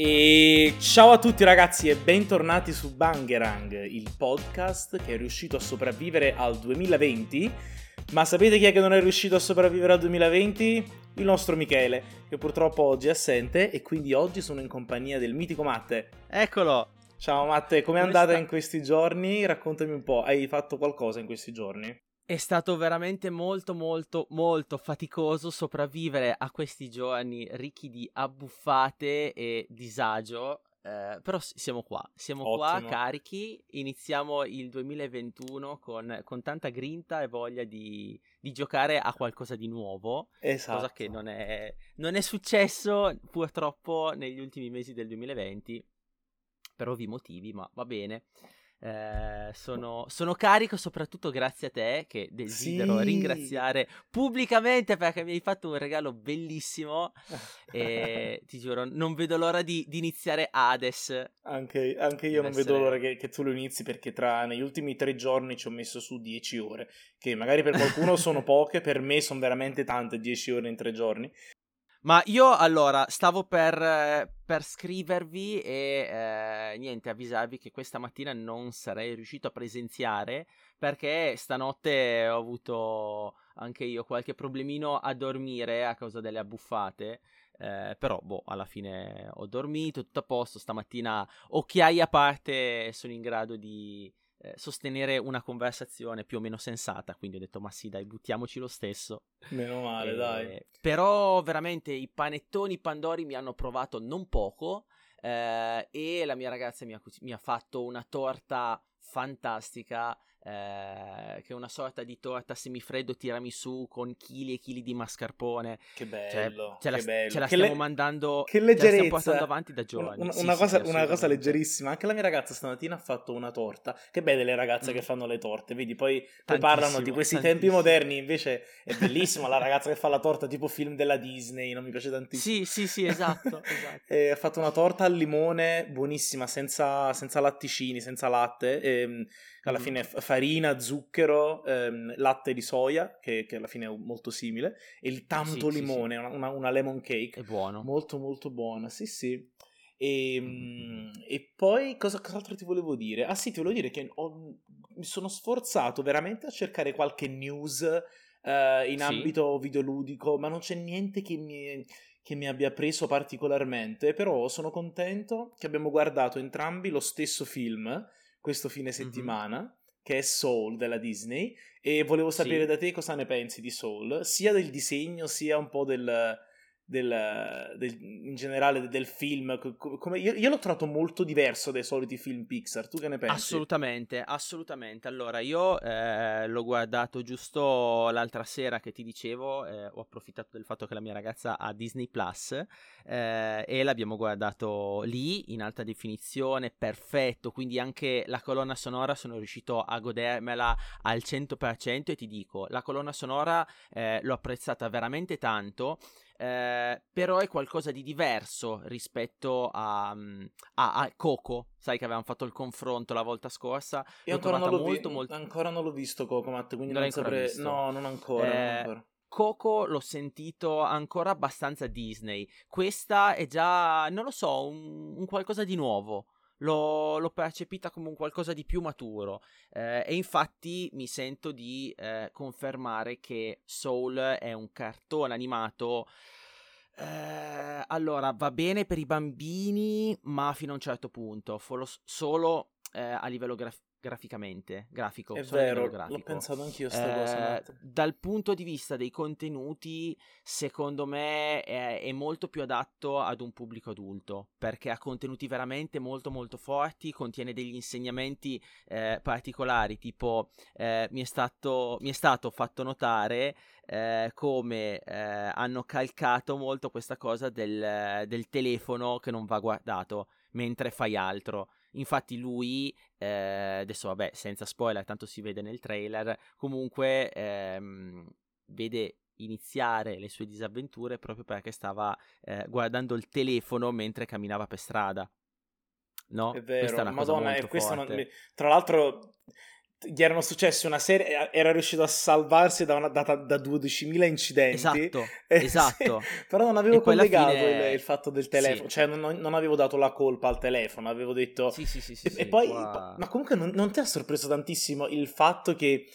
E ciao a tutti ragazzi e bentornati su Bangerang, il podcast che è riuscito a sopravvivere al 2020. Ma sapete chi è che non è riuscito a sopravvivere al 2020? Il nostro Michele, che purtroppo oggi è assente e quindi oggi sono in compagnia del mitico Matte. Eccolo! Ciao Matte, com'è andata sta? in questi giorni? Raccontami un po', hai fatto qualcosa in questi giorni? È stato veramente molto molto molto faticoso sopravvivere a questi giorni ricchi di abbuffate e disagio. Eh, però siamo qua, siamo Ottimo. qua carichi, iniziamo il 2021 con, con tanta grinta e voglia di, di, giocare a qualcosa di nuovo, esatto. cosa che non è, non è successo purtroppo negli ultimi mesi del 2020, per ovvi motivi, ma va bene. Eh, sono, sono, carico soprattutto grazie a te che desidero sì. ringraziare pubblicamente perché mi hai fatto un regalo bellissimo. E ti giuro non vedo l'ora di, di iniziare Hades. Anche, anche io non essere... vedo l'ora che, che, tu lo inizi perché tra negli ultimi tre giorni ci ho messo su 10 ore che magari per qualcuno sono poche per me sono veramente tante 10 ore in tre giorni ma io allora stavo per, per scrivervi e eh, niente, avvisarvi che questa mattina non sarei riuscito a presenziare perché stanotte ho avuto anche io qualche problemino a dormire a causa delle abbuffate. Eh, però, boh, alla fine ho dormito, tutto a posto. Stamattina, occhiai a parte, sono in grado di, eh, sostenere una conversazione più o meno sensata. Quindi ho detto, ma sì, dai, buttiamoci lo stesso. Meno male, e, dai. Però veramente i panettoni Pandori mi hanno provato non poco. Eh, e la mia ragazza mi ha, mi ha fatto una torta fantastica eh, che è una sorta di torta semifreddo tiramisù con chili e chili di mascarpone. Che bello, cioè, ce, la, bello. ce la stiamo le... mandando, che leggerezza. Ce la stiamo portando avanti da giorni. Una, sì, una, sì, cosa, sì, una cosa, leggerissima, anche la mia ragazza stamattina ha fatto una torta. Che belle le ragazze mm. che fanno le torte, vedi, poi, poi parlano di questi tempi moderni, invece è bellissima la ragazza che fa la torta tipo film della Disney, non mi piace tantissimo. Sì, sì, sì, esatto. esatto. ha fatto una torta al limone buonissima, senza, senza latticini, senza latte. E, ehm, alla fine farina, zucchero, ehm, latte di soia, che, che, alla fine è molto simile, e il tanto sì, limone, sì, sì. Una, una, lemon cake. È buono. Molto molto buona, sì sì. E, mm. e poi cosa, cos'altro ti volevo dire? Ah sì, ti volevo dire che ho, mi sono sforzato veramente a cercare qualche news uh, in ambito videoludico, ma non c'è niente che mi, che mi abbia preso particolarmente, però sono contento che abbiamo guardato entrambi lo stesso film questo fine settimana, mm-hmm. Che è Soul della Disney, e volevo sapere sì. da te cosa ne pensi di Soul, sia del disegno sia un po' del, del, del, in generale del film. Come, io, io, l'ho trovato molto diverso dai soliti film Pixar. Tu che ne pensi? Assolutamente, assolutamente. Allora, io eh, l'ho guardato giusto l'altra sera che ti dicevo. Eh, ho approfittato del fatto che la mia ragazza ha Disney Plus eh, e l'abbiamo guardato lì in alta definizione, perfetto. Quindi anche la colonna sonora sono riuscito a godermela al 100%. E ti dico, la colonna sonora eh, l'ho apprezzata veramente tanto. Eh, però è qualcosa di diverso rispetto a, mm, a, a, Coco. Sai che avevamo fatto il confronto la volta scorsa. Io ancora non, molto, vi- molto... ancora non l'ho visto Coco, Matt, quindi non, non saprei... No, non ancora, eh, non ancora. Coco l'ho sentito ancora abbastanza Disney. Questa è già, non lo so, un, un qualcosa di nuovo l'ho, l'ho percepita come un qualcosa di più maturo eh, e infatti mi sento di eh, confermare che Soul è un cartone animato eh, allora, va bene per i bambini, ma fino a un certo punto, solo eh, a livello grafico graficamente, grafico. È vero, grafico. l'ho pensato anch'io sta eh, cosa. Dal punto di vista dei contenuti, secondo me è, è, molto più adatto ad un pubblico adulto, perché ha contenuti veramente molto molto forti, contiene degli insegnamenti eh, particolari, tipo eh, mi, è stato, mi, è stato, fatto notare eh, come eh, hanno calcato molto questa cosa del, del telefono che non va guardato mentre fai altro. Infatti lui, eh, adesso vabbè, senza spoiler, tanto si vede nel trailer, comunque ehm, vede iniziare le sue disavventure proprio perché stava eh, guardando il telefono mentre camminava per strada. No? È vero, questa è una Madonna, cosa molto questa non... tra l'altro gli erano successe una serie, era riuscito a salvarsi da, una, da, da 12.000 incidenti. Esatto, eh, esatto. Sì, però non avevo collegato fine... il, il, fatto del telefono, sì. cioè non, non, avevo dato la colpa al telefono, avevo detto... Sì, sì, sì. sì e, e poi, qua... ma comunque non, non, ti ha sorpreso tantissimo il fatto che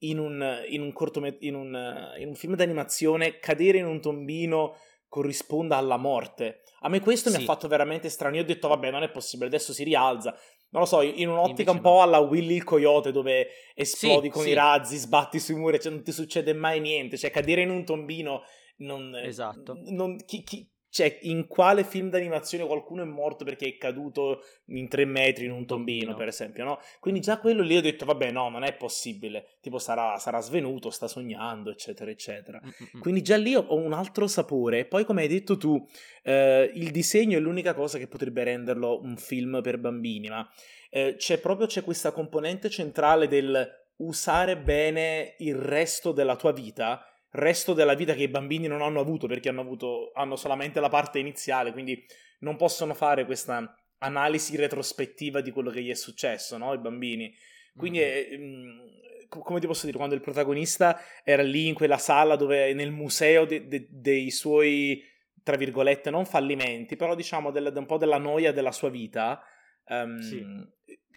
in un, in un, cortomet- in un, in un film d'animazione cadere in un tombino corrisponda alla morte. A me questo mi ha fatto veramente strano. Io ho detto, vabbè, non è possibile, adesso si rialza non lo so, in un'ottica un po' no. alla Willy il coyote dove esplodi sì, con sì. i razzi, sbatti sui muri, cioè non ti succede mai niente, cioè cadere in un tombino non... Esatto. Non, chi, chi, cioè, in quale film d'animazione qualcuno è morto perché è caduto in tre metri in un tombino, per esempio, no? Quindi già quello lì ho detto, vabbè, no, non è possibile. Tipo, sarà, sarà svenuto, sta sognando, eccetera, eccetera. Mm-mm. Quindi già lì ho un altro sapore. Poi, come hai detto tu, eh, il disegno è l'unica cosa che potrebbe renderlo un film per bambini, ma eh, c'è proprio c'è questa componente centrale del usare bene il resto della tua vita resto della vita che i bambini non hanno avuto perché hanno, avuto, hanno solamente la parte iniziale, quindi non possono fare questa analisi retrospettiva di quello che gli è successo, no? I bambini. Quindi, mm-hmm. è, come ti posso dire, quando il protagonista era lì in quella sala dove nel museo de, de, dei suoi, tra virgolette, non fallimenti, però diciamo del, un po' della noia della sua vita, um, sì.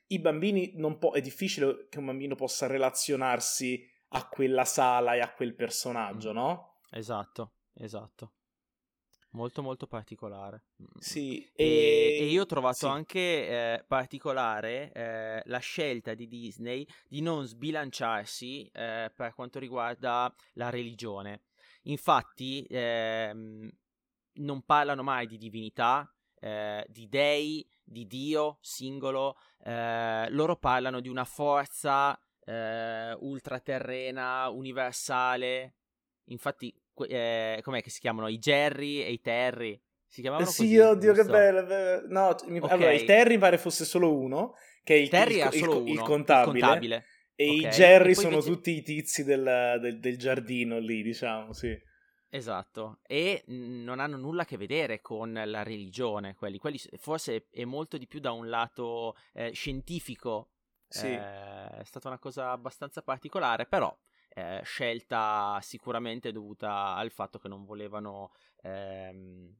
i bambini non po- è difficile che un bambino possa relazionarsi a quella sala e a quel personaggio, no? Esatto, esatto. Molto molto particolare. Sì, e, e... e io ho trovato sì. anche eh, particolare eh, la scelta di Disney di non sbilanciarsi eh, per quanto riguarda la religione. Infatti ehm, non parlano mai di divinità, eh, di dei, di Dio singolo, eh, loro parlano di una forza eh, ultraterrena, universale. Infatti, eh, com'è che si chiamano? I Jerry e i Terry. Si chiamavano sì, così? oddio, che bello. No, mi... okay. allora, il Terry pare fosse solo uno, che è il, Terry il, solo il, uno, il contabile. Il contabile. E okay. i Jerry sono invece... tutti i tizi del, del, del giardino lì, diciamo, sì. Esatto, e non hanno nulla a che vedere con la religione, quelli, quelli forse è molto di più da un lato eh, scientifico sì. Eh, è stata una cosa abbastanza particolare, però eh, scelta sicuramente dovuta al fatto che non volevano ehm,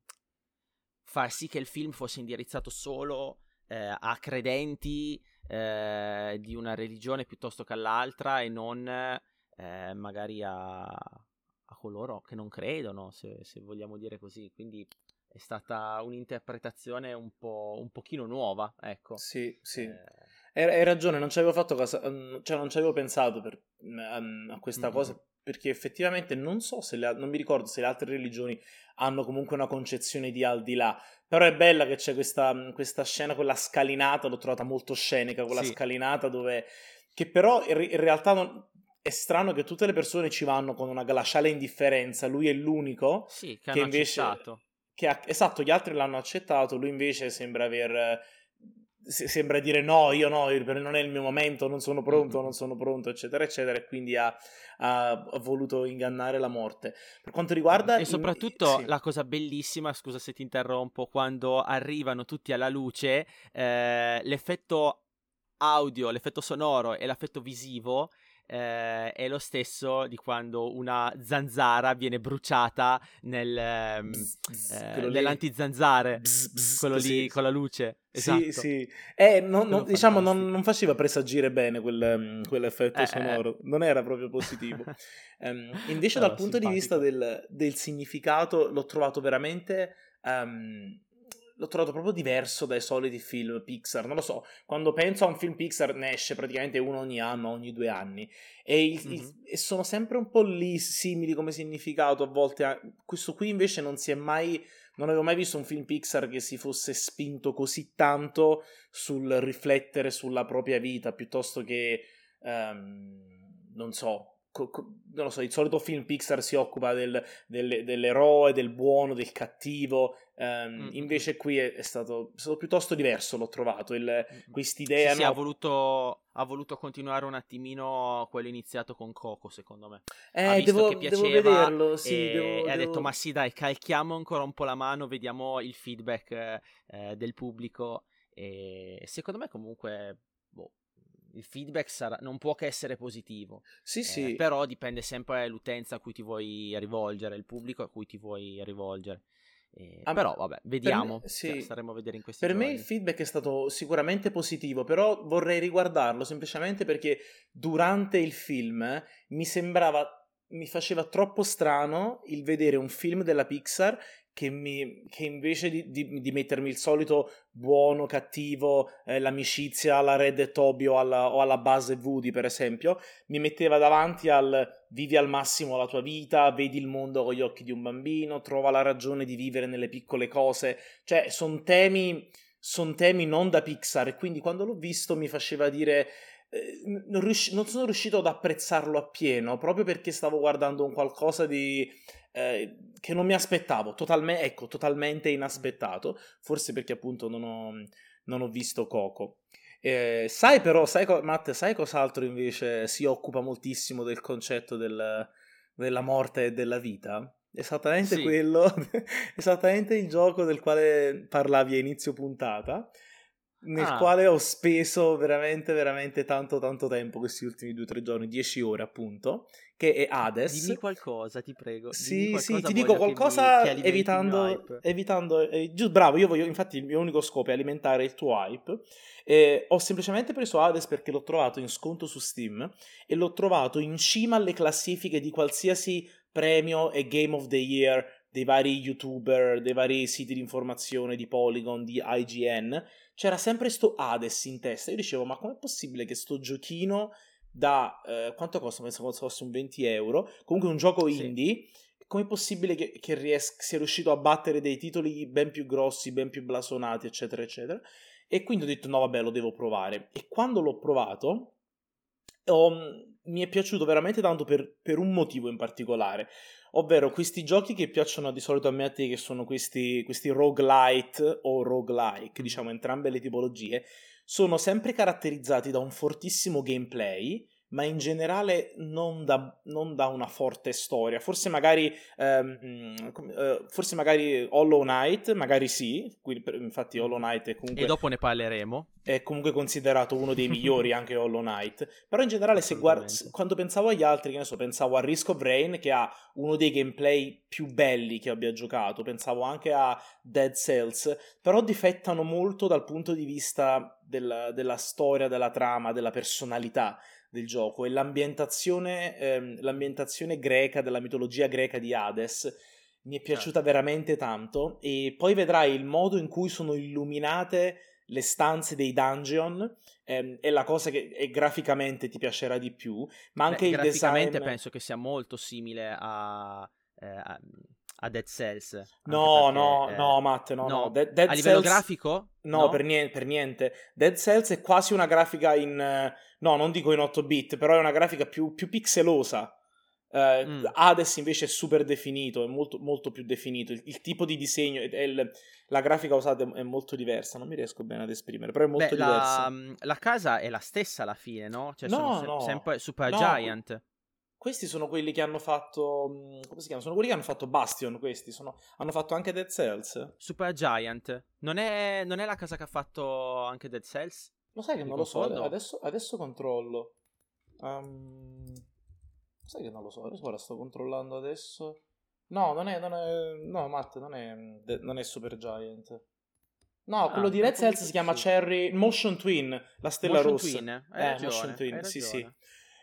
far sì che il film fosse indirizzato solo eh, a credenti eh, di una religione piuttosto che all'altra e non eh, magari a, a, coloro che non credono, se, se, vogliamo dire così. Quindi è stata un'interpretazione un po' un pochino nuova, ecco. Sì, sì. Eh, hai, ragione, non ci avevo fatto caso, mm, cioè non ci avevo pensato per, mm, a questa mm-hmm. cosa perché effettivamente non so se le, non mi ricordo se le altre religioni hanno comunque una concezione di al di là, però è bella che c'è questa, mm, questa scena, quella scalinata, l'ho trovata molto scenica, quella sì. scalinata dove, che però in, in realtà non, è strano che tutte le persone ci vanno con una glaciale indifferenza, lui è l'unico sì, che, che invece... Accettato. Che ha, esatto, gli altri l'hanno accettato, lui invece sembra aver sembra dire no, io no, non è il mio momento, non sono pronto, non sono pronto, eccetera, eccetera, e quindi ha, ha, voluto ingannare la morte. Per quanto riguarda... E soprattutto sì. la cosa bellissima, scusa se ti interrompo, quando arrivano tutti alla luce, eh, l'effetto audio, l'effetto sonoro e l'effetto visivo eh, è lo stesso di quando una zanzara viene bruciata nel, ehm, bzz, bzz, eh, nell'antizanzare, bzz, quello lì sì, con la luce. Esatto. Sì, sì. Eh, non, non, diciamo, non, non, faceva presagire bene quel, mm, quell'effetto eh, sonoro, non era proprio positivo. um, invece, no, dal punto simpatico. di vista del, del, significato, l'ho trovato veramente um, l'ho trovato proprio diverso dai soliti film Pixar. Non lo so, quando penso a un film Pixar ne esce praticamente uno ogni anno, ogni due anni. E, il, mm-hmm. il, e sono sempre un po' lì simili come significato a volte. A... Questo qui invece non si è mai. Non avevo mai visto un film Pixar che si fosse spinto così tanto sul riflettere sulla propria vita piuttosto che. Um, non so, non lo so, il solito film Pixar si occupa del, del, dell'eroe, del buono, del cattivo, um, invece qui è, è, stato, è, stato, piuttosto diverso, l'ho trovato, il, quest'idea... Sì, sì, ha, voluto, ha, voluto, continuare un attimino quello iniziato con Coco, secondo me. Eh, ha visto devo, che piaceva devo vederlo, sì, e, devo, e devo... ha detto, ma sì dai, calchiamo ancora un po' la mano, vediamo il feedback eh, del pubblico e secondo me comunque... Boh, il feedback sarà, non può che essere positivo. Sì, eh, sì. Però dipende sempre dall'utenza a cui ti vuoi rivolgere, il pubblico a cui ti vuoi rivolgere. Eh, ah, però vabbè, vediamo. Me, sì. Staremo a vedere in questi per giorni. me il feedback è stato sicuramente positivo, però vorrei riguardarlo semplicemente perché durante il film mi sembrava mi faceva troppo strano il vedere un film della Pixar che, mi, che invece di, di, di, mettermi il solito buono, cattivo, eh, l'amicizia alla Red e Toby o alla, o alla Buzz Woody, per esempio, mi metteva davanti al vivi al massimo la tua vita, vedi il mondo con gli occhi di un bambino, trova la ragione di vivere nelle piccole cose. Cioè, sono temi, son temi non da Pixar e quindi quando l'ho visto mi faceva dire... Eh, non, riusci- non sono riuscito ad apprezzarlo appieno proprio perché stavo guardando un qualcosa di eh, che non mi aspettavo, totalme- ecco, totalmente inaspettato, forse perché appunto non ho, non ho visto Coco. Eh, sai però, sai co- Matt, sai cos'altro invece si occupa moltissimo del concetto del, della morte e della vita? Esattamente sì. quello, esattamente il gioco del quale parlavi a inizio puntata, nel ah. quale ho speso veramente, veramente tanto, tanto tempo questi ultimi due o tre giorni, dieci ore appunto, che è Hades. Dimmi qualcosa, ti prego. Sì, sì, ti dico qualcosa mi, evitando, evitando eh, giusto, bravo, io voglio, infatti il mio unico scopo è alimentare il tuo hype. Eh, ho semplicemente preso Hades perché l'ho trovato in sconto su Steam e l'ho trovato in cima alle classifiche di qualsiasi premio e Game of the Year dei vari youtuber, dei vari siti di informazione, di Polygon, di IGN. C'era sempre sto Hades in testa. Io dicevo, ma com'è possibile che sto giochino da eh, quanto costa? Penso che fosse un 20 euro. Comunque un gioco indie. Sì. Com'è possibile che, che ries- sia riuscito a battere dei titoli ben più grossi, ben più blasonati, eccetera, eccetera? E quindi ho detto: no, vabbè, lo devo provare. E quando l'ho provato, ho, mi è piaciuto veramente tanto per, per un motivo in particolare ovvero questi giochi che piacciono di solito a me a te, che sono questi, questi roguelite o roguelike, diciamo entrambe le tipologie, sono sempre caratterizzati da un fortissimo gameplay, ma in generale non da, non da una forte storia. Forse magari, um, uh, forse magari Hollow Knight, magari sì, infatti Hollow Knight è comunque... E dopo ne parleremo. È comunque considerato uno dei migliori anche Hollow Knight. Però in generale, se guarda, quando pensavo agli altri, che ne so, pensavo a Risk of Rain, che ha uno dei gameplay più belli che abbia giocato, pensavo anche a Dead Cells, però difettano molto dal punto di vista della, della storia, della trama, della personalità del gioco e l'ambientazione, ehm, l'ambientazione greca, della mitologia greca di Hades mi è piaciuta certo. veramente tanto e poi vedrai il modo in cui sono illuminate le stanze dei dungeon ehm, è la cosa che è, graficamente ti piacerà di più ma anche Beh, il graficamente design penso che sia molto simile a, eh, a a Dead Cells. No, perché, no, eh, no, Matt, no, no. no. Dead, Dead a livello Cells... grafico? No, no? Per, niente, per, niente, Dead Cells è quasi una grafica in... No, non dico in 8 bit, però è una grafica più, più pixelosa. Uh, mm. Hades invece è super definito, è molto, molto più definito. Il, il tipo di disegno, il, la grafica usata è molto diversa. Non mi riesco bene ad esprimere, però è molto Beh, diversa. La, la, casa è la stessa alla fine, no? Cioè, no, sono no. sempre Super no, Giant. Questi sono quelli che hanno fatto. Mm, come si chiama? Sono quelli che hanno fatto Bastion. Questi sono, hanno fatto anche Dead Cells. Super Giant. Non è, non è la casa che ha fatto anche Dead Cells? Lo sai che non lo so. Adesso, adesso controllo. Um, sai che non lo so. Adesso ora sto controllando adesso. No, non è. Non è no, Matt, non è, non è Super Giant. No, quello ah, di Dead Cells si chiama. Cherry Motion Twin, la stella Motion rossa. Twin, hai eh, ragione, Motion Twin, sì, sì.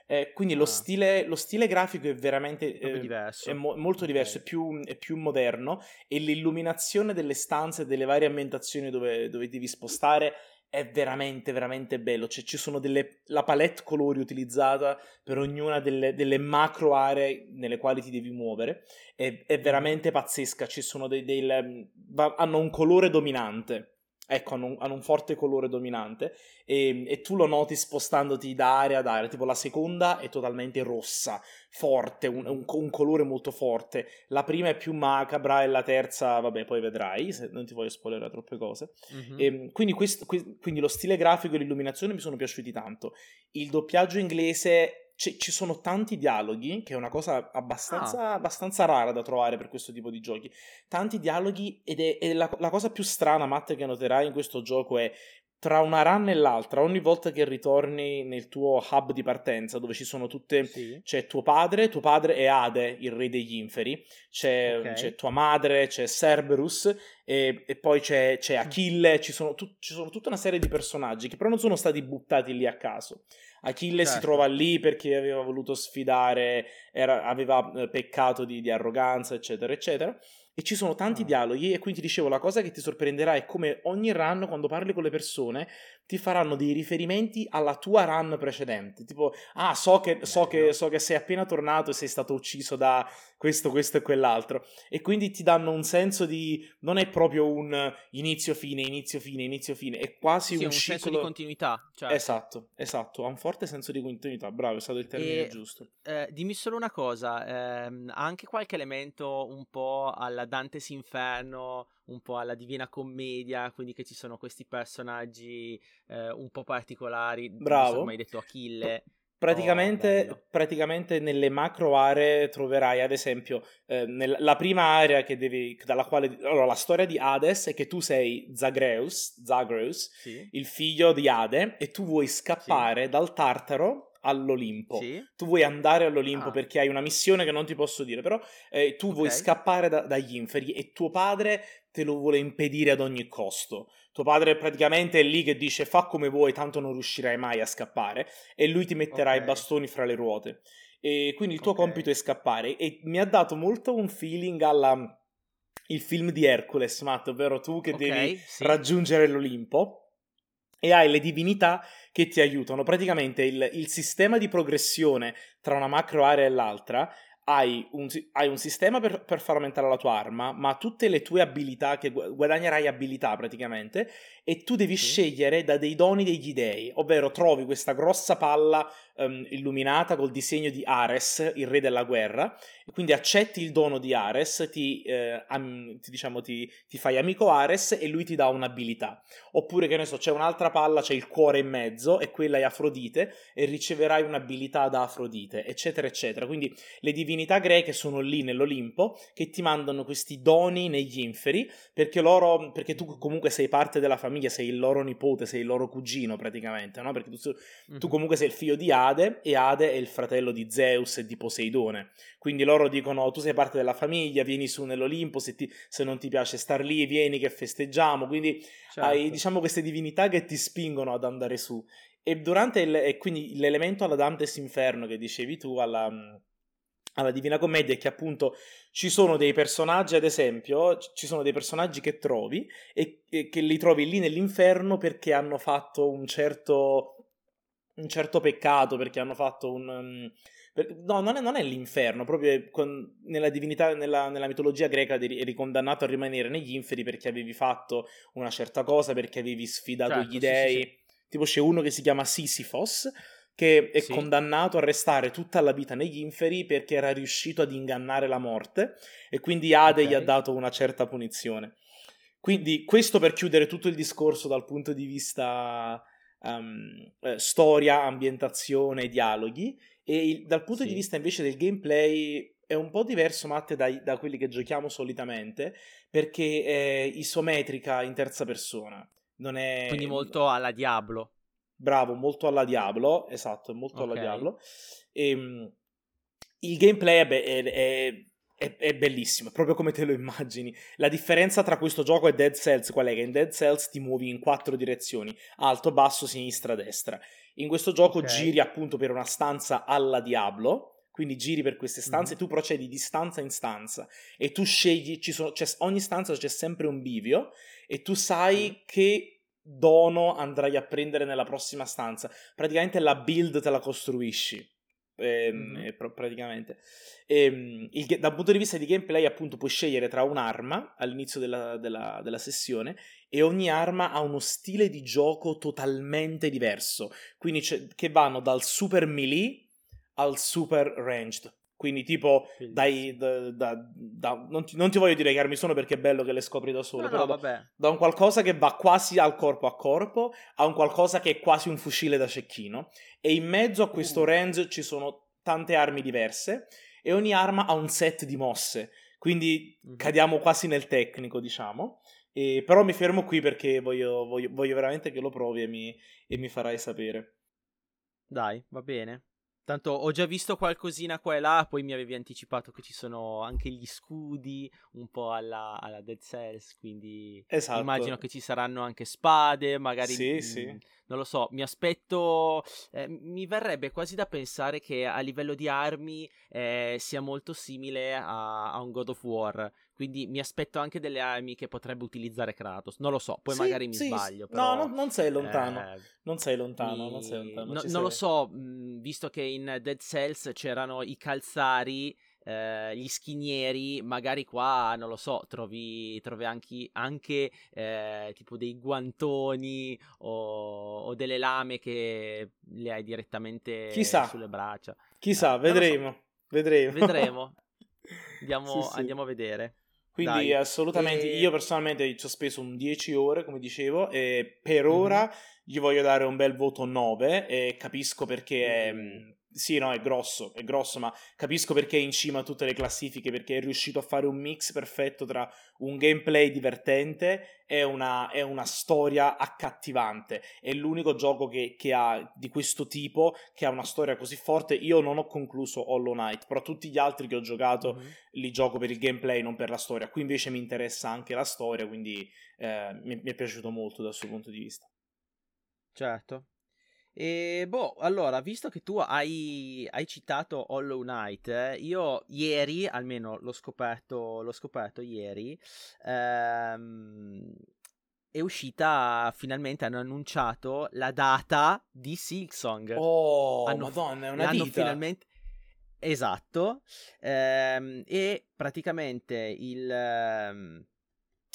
Eh, quindi ah. lo, stile, lo, stile, grafico è veramente eh, diverso. È mo- molto diverso, okay. è, più, è, più, moderno e l'illuminazione delle stanze, delle varie ambientazioni dove, dove devi spostare è veramente, veramente bello. Cioè, ci sono delle. la palette colori utilizzata per ognuna delle, delle macro aree nelle quali ti devi muovere. È, è veramente pazzesca. Ci sono dei, dei, hanno un colore dominante ecco, hanno un, hanno un, forte colore dominante e, e, tu lo noti spostandoti da area ad area, tipo la seconda è totalmente rossa, forte, un, un, un, colore molto forte, la prima è più macabra e la terza, vabbè, poi vedrai, se non ti voglio spoilerare troppe cose. Mm-hmm. E, quindi, questo, quindi lo stile grafico e l'illuminazione mi sono piaciuti tanto. Il doppiaggio inglese c- ci sono tanti dialoghi, che è una cosa abbastanza, ah. abbastanza, rara da trovare per questo tipo di giochi. Tanti dialoghi ed è, è la, la, cosa più strana, Matt, che noterai in questo gioco è tra una run e l'altra, ogni volta che ritorni nel tuo hub di partenza, dove ci sono tutte. Sì. C'è tuo padre, tuo padre è Ade, il re degli inferi, c'è, okay. c'è tua madre, c'è Cerberus, e, e poi c'è, c'è, Achille, ci sono, tu, ci sono, tutta una serie di personaggi che però non sono stati buttati lì a caso. Achille certo. si trova lì perché aveva voluto sfidare, era, aveva eh, peccato di, di arroganza, eccetera, eccetera e ci sono tanti ah. dialoghi e quindi ti dicevo la cosa che ti sorprenderà è come ogni run quando parli con le persone ti faranno dei riferimenti alla tua run precedente. Tipo ah so che, so che, so che sei appena tornato e sei stato ucciso da questo, questo e quell'altro. E quindi ti danno un senso di non è proprio un inizio fine inizio fine inizio fine è quasi sì, un, un ciclo senso di continuità cioè. esatto esatto ha un forte senso di continuità bravo è stato il termine e, giusto. eh, dimmi solo una cosa ehm, ha anche qualche elemento un po' alla Dante's Inferno, un po' alla Divina Commedia, quindi che ci sono questi personaggi eh, un po' particolari. Bravo. Hai detto Achille. Praticamente, oh, praticamente, nelle macro aree troverai, ad esempio, eh, nel, la prima area devi, dalla quale... Allora, la storia di Hades è che tu sei Zagreus, Zagreus sì. il figlio di Ade, e tu vuoi scappare sì. dal Tartaro all'Olimpo. Sì? Tu vuoi andare all'Olimpo ah. perché hai una missione che non ti posso dire, però eh, tu okay. vuoi scappare da, dagli inferi e tuo padre te lo vuole impedire ad ogni costo. Tuo padre praticamente è lì che dice fa come vuoi, tanto non riuscirai mai a scappare e lui ti metterà okay. i bastoni fra le ruote. E quindi il tuo okay. compito è scappare e mi ha dato molto un feeling alla il film di Hercules, Matt, ovvero tu che devi sì. raggiungere l'Olimpo e hai le divinità che ti aiutano. Praticamente il, il sistema di progressione tra una macro area e l'altra hai un, hai un, sistema per, per, far aumentare la tua arma, ma tutte le tue abilità, che guadagnerai abilità praticamente, e tu devi sì. scegliere da dei doni degli dei, ovvero trovi questa grossa palla um, illuminata col disegno di Ares, il re della guerra, e quindi accetti il dono di Ares, ti, eh, am, ti, diciamo, ti, ti, fai amico Ares e lui ti dà un'abilità. Oppure, che ne so, c'è un'altra palla, c'è il cuore in mezzo e quella è Afrodite e riceverai un'abilità da Afrodite, eccetera, eccetera. Quindi le divinità greche sono lì nell'Olimpo che ti mandano questi doni negli inferi perché loro, perché tu comunque sei parte della famiglia, sei il loro nipote, sei il loro cugino praticamente, no? Perché tu, tu mm-hmm. comunque sei il figlio di Ade e Ade è il fratello di Zeus e di Poseidone. Quindi loro dicono tu sei parte della famiglia, vieni su nell'Olimpo, se, ti, se non ti piace star lì, vieni che festeggiamo. Quindi certo. hai diciamo queste divinità che ti spingono ad andare su. E durante il, e quindi l'elemento alla Dante's Inferno che dicevi tu, alla, alla Divina Commedia, è che appunto ci sono dei personaggi, ad esempio, ci sono dei personaggi che trovi e, e che li trovi lì nell'inferno perché hanno fatto un certo un certo peccato perché hanno fatto un... Um, per, no, non è, non è, l'inferno, proprio con, nella divinità, nella, nella, mitologia greca eri condannato a rimanere negli inferi perché avevi fatto una certa cosa, perché avevi sfidato certo, gli dei. Sì, sì, sì. Tipo c'è uno che si chiama Sisyphos che è condannato a restare tutta la vita negli inferi perché era riuscito ad ingannare la morte e quindi Ade okay. gli ha dato una certa punizione. Quindi questo per chiudere tutto il discorso dal punto di vista um, eh, storia, ambientazione, dialoghi e il, dal punto sì. di vista invece del gameplay è un po' diverso Matte da, da quelli che giochiamo solitamente perché è isometrica in terza persona. Non è... Quindi molto alla Diablo. Bravo, molto alla Diablo, esatto, molto okay. alla Diablo. E, ehm, il gameplay è, è, è è, è, bellissimo, è proprio come te lo immagini. La differenza tra questo gioco e Dead Cells qual è? Che in Dead Cells ti muovi in quattro direzioni, alto, basso, sinistra, destra. In questo gioco okay. giri appunto per una stanza alla Diablo, quindi giri per queste stanze, mm-hmm. tu procedi di stanza in stanza e tu scegli, sono, ogni stanza c'è sempre un bivio e tu sai mm-hmm. che dono andrai a prendere nella prossima stanza. Praticamente la build te la costruisci ehm, mm-hmm. pr- praticamente. Ehm, il, dal punto di vista di gameplay, appunto, puoi scegliere tra un'arma all'inizio della, della, della sessione e ogni arma ha uno stile di gioco totalmente diverso. Quindi che vanno dal super melee al super ranged. Quindi, tipo, dai, da, da, da, non, ti, non, ti, voglio dire che armi sono perché è bello che le scopri da solo. No, però no, da, un qualcosa che va quasi al corpo a corpo a un qualcosa che è quasi un fucile da cecchino. E in mezzo a questo uh. range ci sono tante armi diverse. E ogni arma ha un set di mosse. Quindi mm-hmm. cadiamo quasi nel tecnico, diciamo. E, però mi fermo qui perché voglio, voglio, voglio veramente che lo provi e mi, e mi farai sapere. Dai, va bene. Tanto ho già visto qualcosina qua e là, poi mi avevi anticipato che ci sono anche gli scudi, un po' alla, alla Dead Cells, quindi esatto. immagino che ci saranno anche spade, magari... Sì, mh, sì. Non lo so, mi aspetto... Eh, mi verrebbe quasi da pensare che a livello di armi eh, sia molto simile a, a un God of War, quindi mi aspetto anche delle armi che potrebbe utilizzare Kratos. Non lo so, poi sì, magari mi sì, sbaglio. Però, no, no, non sei lontano. Eh, non sei lontano, mi... non sei lontano. No, non lo so, mh, visto che in Dead Cells c'erano i calzari. Eh, gli schinieri, magari qua non lo so, trovi, trovi anche, anche eh, tipo dei guantoni o, o, delle lame che le hai direttamente Chissà. sulle braccia. Chissà, eh, vedremo. So. Vedremo. Vedremo. Andiamo, sì, sì. andiamo a vedere. Quindi Dai. assolutamente, e... io personalmente ci ho speso un 10 ore, come dicevo, e per mm-hmm. ora gli voglio dare un bel voto 9 e capisco perché... Mm. Sì, no, è grosso, è grosso, ma capisco perché è in cima a tutte le classifiche, perché è riuscito a fare un mix perfetto tra un gameplay divertente e una, e una storia accattivante. È l'unico gioco che, che, ha di questo tipo, che ha una storia così forte. Io non ho concluso Hollow Knight, però tutti gli altri che ho giocato mm-hmm. li gioco per il gameplay, non per la storia. Qui invece mi interessa anche la storia, quindi eh, mi, mi è piaciuto molto dal suo punto di vista. Certo, e boh, allora, visto che tu hai, hai citato Hollow Knight, eh, io ieri, almeno l'ho scoperto, l'ho scoperto ieri, ehm, è uscita, finalmente hanno annunciato la data di Silksong. Oh, hanno, madonna, è una vita. finalmente... Esatto, ehm, e praticamente il... Ehm,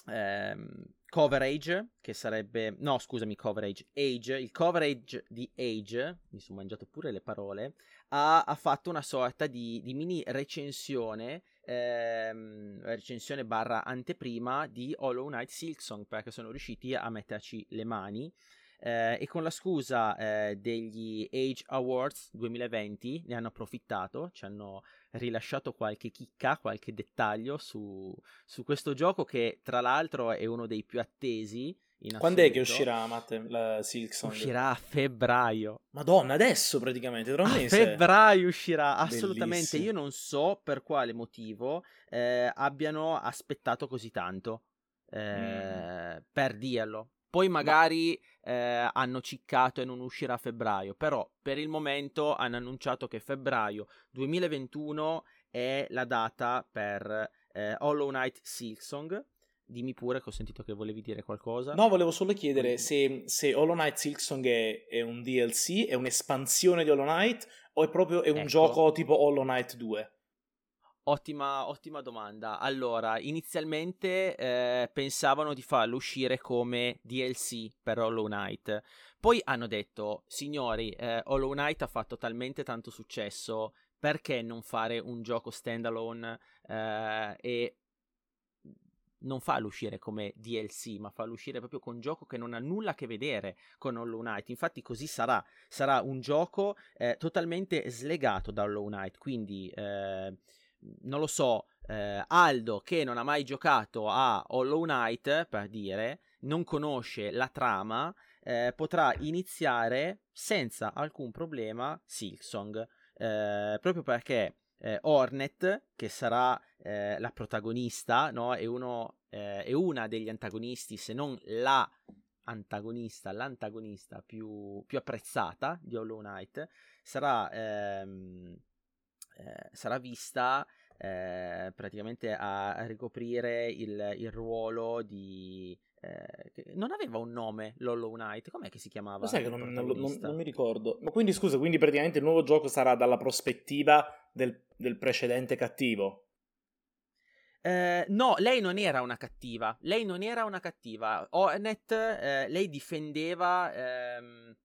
ehm coverage, che sarebbe, no scusami, coverage, age, il coverage di age, mi sono mangiato pure le parole, ha, ha fatto una sorta di, di mini recensione, ehm, recensione barra anteprima di Hollow Knight Silksong, perché sono riusciti a metterci le mani. Eh, e con la scusa eh, degli Age Awards 2020 ne hanno approfittato, ci hanno rilasciato qualche chicca, qualche dettaglio su, su questo gioco che tra l'altro è uno dei più attesi. Quando è che uscirà, Matte, la Silksong? Uscirà a febbraio. Madonna, adesso praticamente, tra un a mese. febbraio uscirà, assolutamente. Bellissimo. Io non so per quale motivo eh, abbiano aspettato così tanto eh, mm. per dirlo. Poi magari eh, hanno ciccato e non uscirà a febbraio, però per il momento hanno annunciato che febbraio 2021 è la data per eh, Hollow Knight Silksong. Dimmi pure che ho sentito che volevi dire qualcosa. No, volevo solo chiedere se, se Hollow Knight Silksong è, è, un DLC, è un'espansione di Hollow Knight o è proprio è un ecco. gioco tipo Hollow Knight 2? Ottima, ottima domanda. Allora, inizialmente eh, pensavano di farlo uscire come DLC per Hollow Knight. Poi hanno detto, signori, eh, Hollow Knight ha fatto talmente tanto successo, perché non fare un gioco standalone eh, e non farlo uscire come DLC, ma farlo uscire proprio con un gioco che non ha nulla a che vedere con Hollow Knight. Infatti, così sarà. Sarà un gioco eh, totalmente slegato da Hollow Knight. Quindi eh, non lo so, eh, Aldo che non ha mai giocato a Hollow Knight, per dire, non conosce la trama, eh, potrà iniziare senza alcun problema Silksong, eh, proprio perché eh, Hornet, che sarà eh, la protagonista, no? è, uno, eh, è una degli antagonisti, se non la antagonista, l'antagonista più, più apprezzata di Hollow Knight, sarà... Ehm, eh, sarà vista eh, praticamente a, ricoprire il, il ruolo di... Eh, non aveva un nome l'Hollow Knight, com'è che si chiamava? Lo sai che non, non, non, non, mi ricordo. Ma quindi scusa, quindi praticamente il nuovo gioco sarà dalla prospettiva del, del precedente cattivo? Eh, no, lei non era una cattiva. Lei non era una cattiva. Hornet, eh, lei difendeva ehm,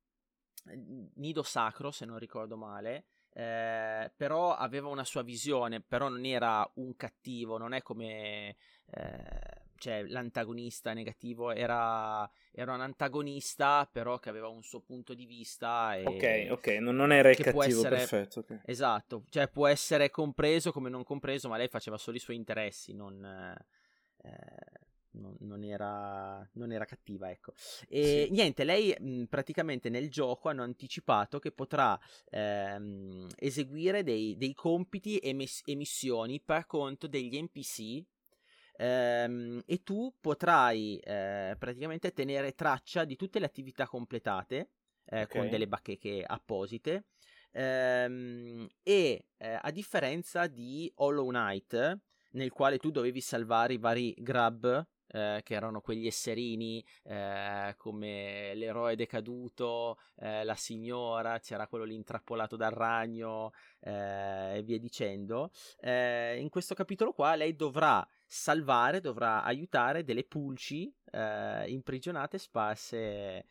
Nido Sacro, se non ricordo male. Eh, però aveva una sua visione, però non era un cattivo, non è come eh, cioè, l'antagonista negativo, era, era, un antagonista però che aveva un suo punto di vista. E ok, ok, non, non era il cattivo, essere, perfetto. Okay. Esatto, cioè può essere compreso come non compreso, ma lei faceva solo i suoi interessi, non... Eh, non, non, era, non, era, cattiva, ecco. E sì. niente, lei mh, praticamente nel gioco hanno anticipato che potrà ehm, eseguire dei, dei compiti e, mes- e missioni per conto degli NPC ehm, e tu potrai eh, praticamente tenere traccia di tutte le attività completate eh, okay. con delle bacheche apposite. Ehm, e eh, a differenza di Hollow Knight, nel quale tu dovevi salvare i vari grab eh, che erano quegli esserini eh, come l'eroe decaduto, eh, la signora, c'era quello lì intrappolato dal ragno eh, e via dicendo. Eh, in questo capitolo qua lei dovrà salvare, dovrà aiutare delle pulci imprigionate sparse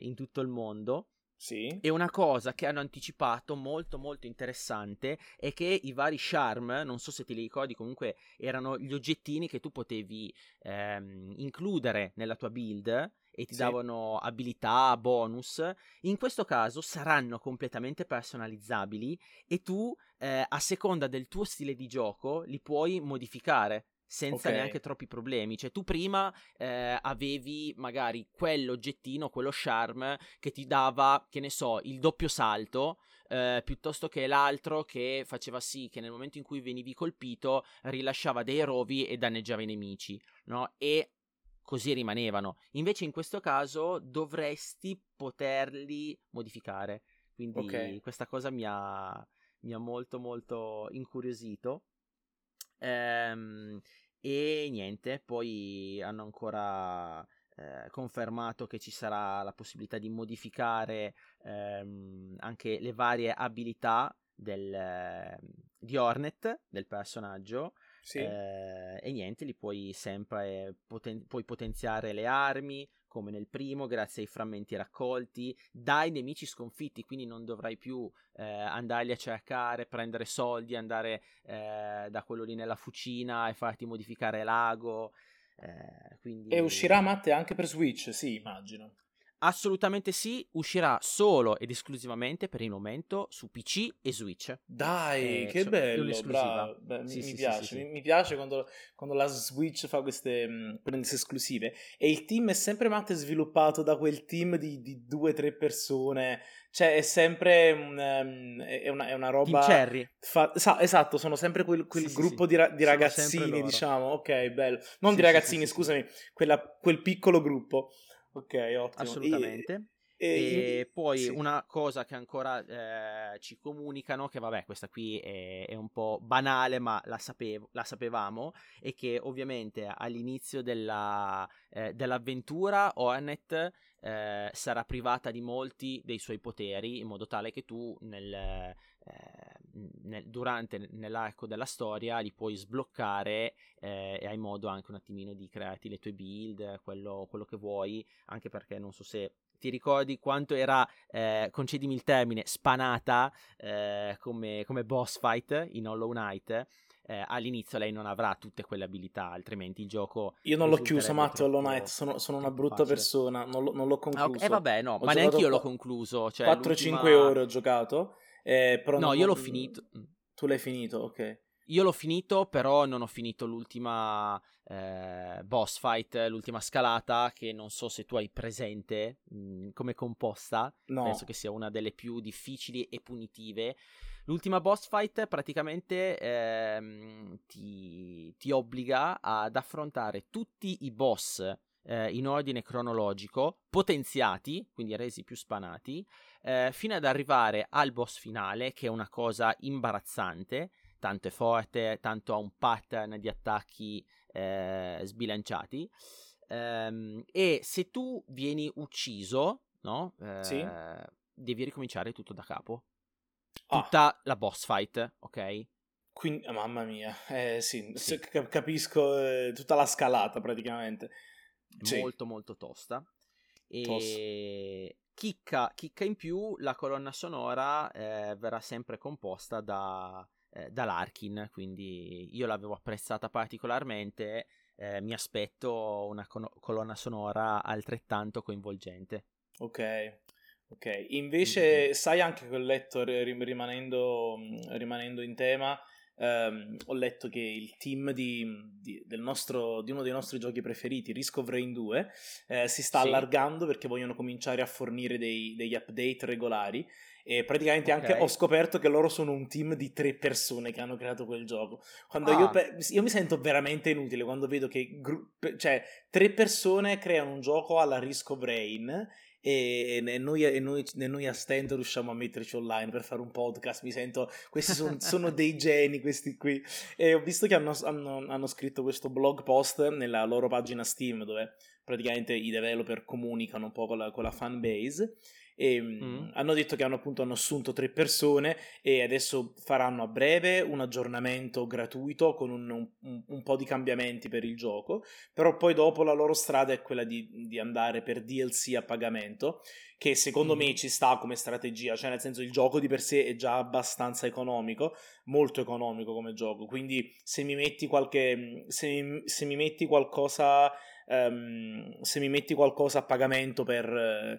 in tutto il mondo sì. E una cosa che hanno anticipato molto molto interessante è che i vari charm, non so se te li ricordi, comunque erano gli oggettini che tu potevi ehm, includere nella tua build e ti sì. davano abilità, bonus. In questo caso saranno completamente personalizzabili e tu eh, a seconda del tuo stile di gioco li puoi modificare senza okay. neanche troppi problemi. Cioè, tu prima eh, avevi magari quell'oggettino, quello charm che ti dava, che ne so, il doppio salto. Eh, piuttosto che l'altro che faceva sì che nel momento in cui venivi colpito rilasciava dei rovi e danneggiava i nemici, no? E così rimanevano. Invece in questo caso dovresti poterli modificare. Quindi okay. questa cosa mi ha, mi ha molto molto incuriosito. Ehm, e niente, poi hanno ancora eh, confermato che ci sarà la possibilità di modificare ehm, anche le varie abilità del, di Hornet, del personaggio. Sì. Eh, e niente, li puoi sempre poten- puoi potenziare le armi, come nel primo, grazie ai frammenti raccolti, dai nemici sconfitti, quindi non dovrai più eh, andarli a cercare, prendere soldi, andare eh, da quello lì nella fucina e farti modificare l'ago. Eh, quindi... E uscirà Matte anche per Switch, sì, immagino. Assolutamente sì, uscirà solo ed esclusivamente per il momento su PC e Switch. Dai, eh, che so, bello, bravo. Beh, sì, mi, sì, piace, sì, mi, mi, piace quando, quando, la Switch fa queste, mh, esclusive. E il team è sempre Matte sviluppato da quel team di, di due o tre persone. Cioè, è sempre un, um, è, una, è una roba... Team Cherry. Fa... esatto, sono sempre quel, quel gruppo di, ra- di ragazzini, diciamo. Ok, bello. Non di ragazzini, scusami, quella, quel piccolo gruppo. Ok, ottimo. Assolutamente. E, e, e poi sì. una cosa che ancora eh, ci comunicano, che vabbè, questa qui è, è un po' banale, ma la, sapevo, la, sapevamo, è che ovviamente all'inizio della, eh, dell'avventura Hornet eh, sarà privata di molti dei suoi poteri, in modo tale che tu nel, eh, nel, durante nell'arco della storia li puoi sbloccare eh, e hai modo anche un attimino di crearti le tue build, quello, quello che vuoi, anche perché non so se ti ricordi quanto era, eh, concedimi il termine, spanata eh, come, come, boss fight in Hollow Knight. Eh, all'inizio lei non avrà tutte quelle abilità, altrimenti il gioco. Io non l'ho chiuso, Matteo. Hollow Knight. Sono, sono una brutta facile. persona. Non, lo, non l'ho concluso. Ah, okay. Eh, vabbè, no, ho ma neanche io l'ho concluso. Cioè 4-5 ore ho giocato. Eh, no, non... io l'ho finito. Tu l'hai finito, ok. Io l'ho finito, però non ho finito l'ultima eh, boss fight, l'ultima scalata, che non so se tu hai presente mh, mm, come composta. No. Penso che sia una delle più difficili e punitive. L'ultima boss fight praticamente ehm, ti, ti, obbliga ad affrontare tutti i boss eh, in ordine cronologico, potenziati, quindi resi più spanati, eh, fino ad arrivare al boss finale, che è una cosa imbarazzante, tanto è forte, tanto ha un pattern di attacchi eh, sbilanciati. Ehm, e se tu vieni ucciso, no? Sì. Eh, devi ricominciare tutto da capo. Ah. Tutta ah. la boss fight, ok? Quindi, mamma mia, eh, sì, sì. capisco eh, tutta la scalata praticamente. Sì. Molto molto tosta. E chicca, chicca, in più, la colonna sonora eh, verrà sempre composta da, eh, da Larkin, quindi io l'avevo apprezzata particolarmente, eh, mi aspetto una con- colonna sonora altrettanto coinvolgente. Ok, ok. Invece mm-hmm. sai anche che ho letto rimanendo, rimanendo in tema ehm, ho letto che il team di, di, nostro, di, uno dei nostri giochi preferiti, Risk of Rain 2, eh, si sta sì. allargando perché vogliono cominciare a fornire dei, degli update regolari e praticamente okay. anche ho scoperto che loro sono un team di tre persone che hanno creato quel gioco. Quando ah. io, pe- io, mi sento veramente inutile quando vedo che gru- cioè, tre persone creano un gioco alla Risk of Rain e, e, noi, e, noi, e noi a stento riusciamo a metterci online per fare un podcast. Mi sento, questi son, sono dei geni, questi qui. E ho visto che hanno, hanno, hanno scritto questo blog post nella loro pagina Steam dove praticamente i developer comunicano un po' con la, con la fan base e mm. hanno detto che hanno appunto hanno assunto tre persone e adesso faranno a breve un aggiornamento gratuito con un, un, un po' di cambiamenti per il gioco però poi dopo la loro strada è quella di, di andare per DLC a pagamento che secondo mm. me ci sta come strategia cioè nel senso il gioco di per sé è già abbastanza economico molto economico come gioco quindi se mi metti qualche se, se mi metti qualcosa um, se mi metti qualcosa a pagamento per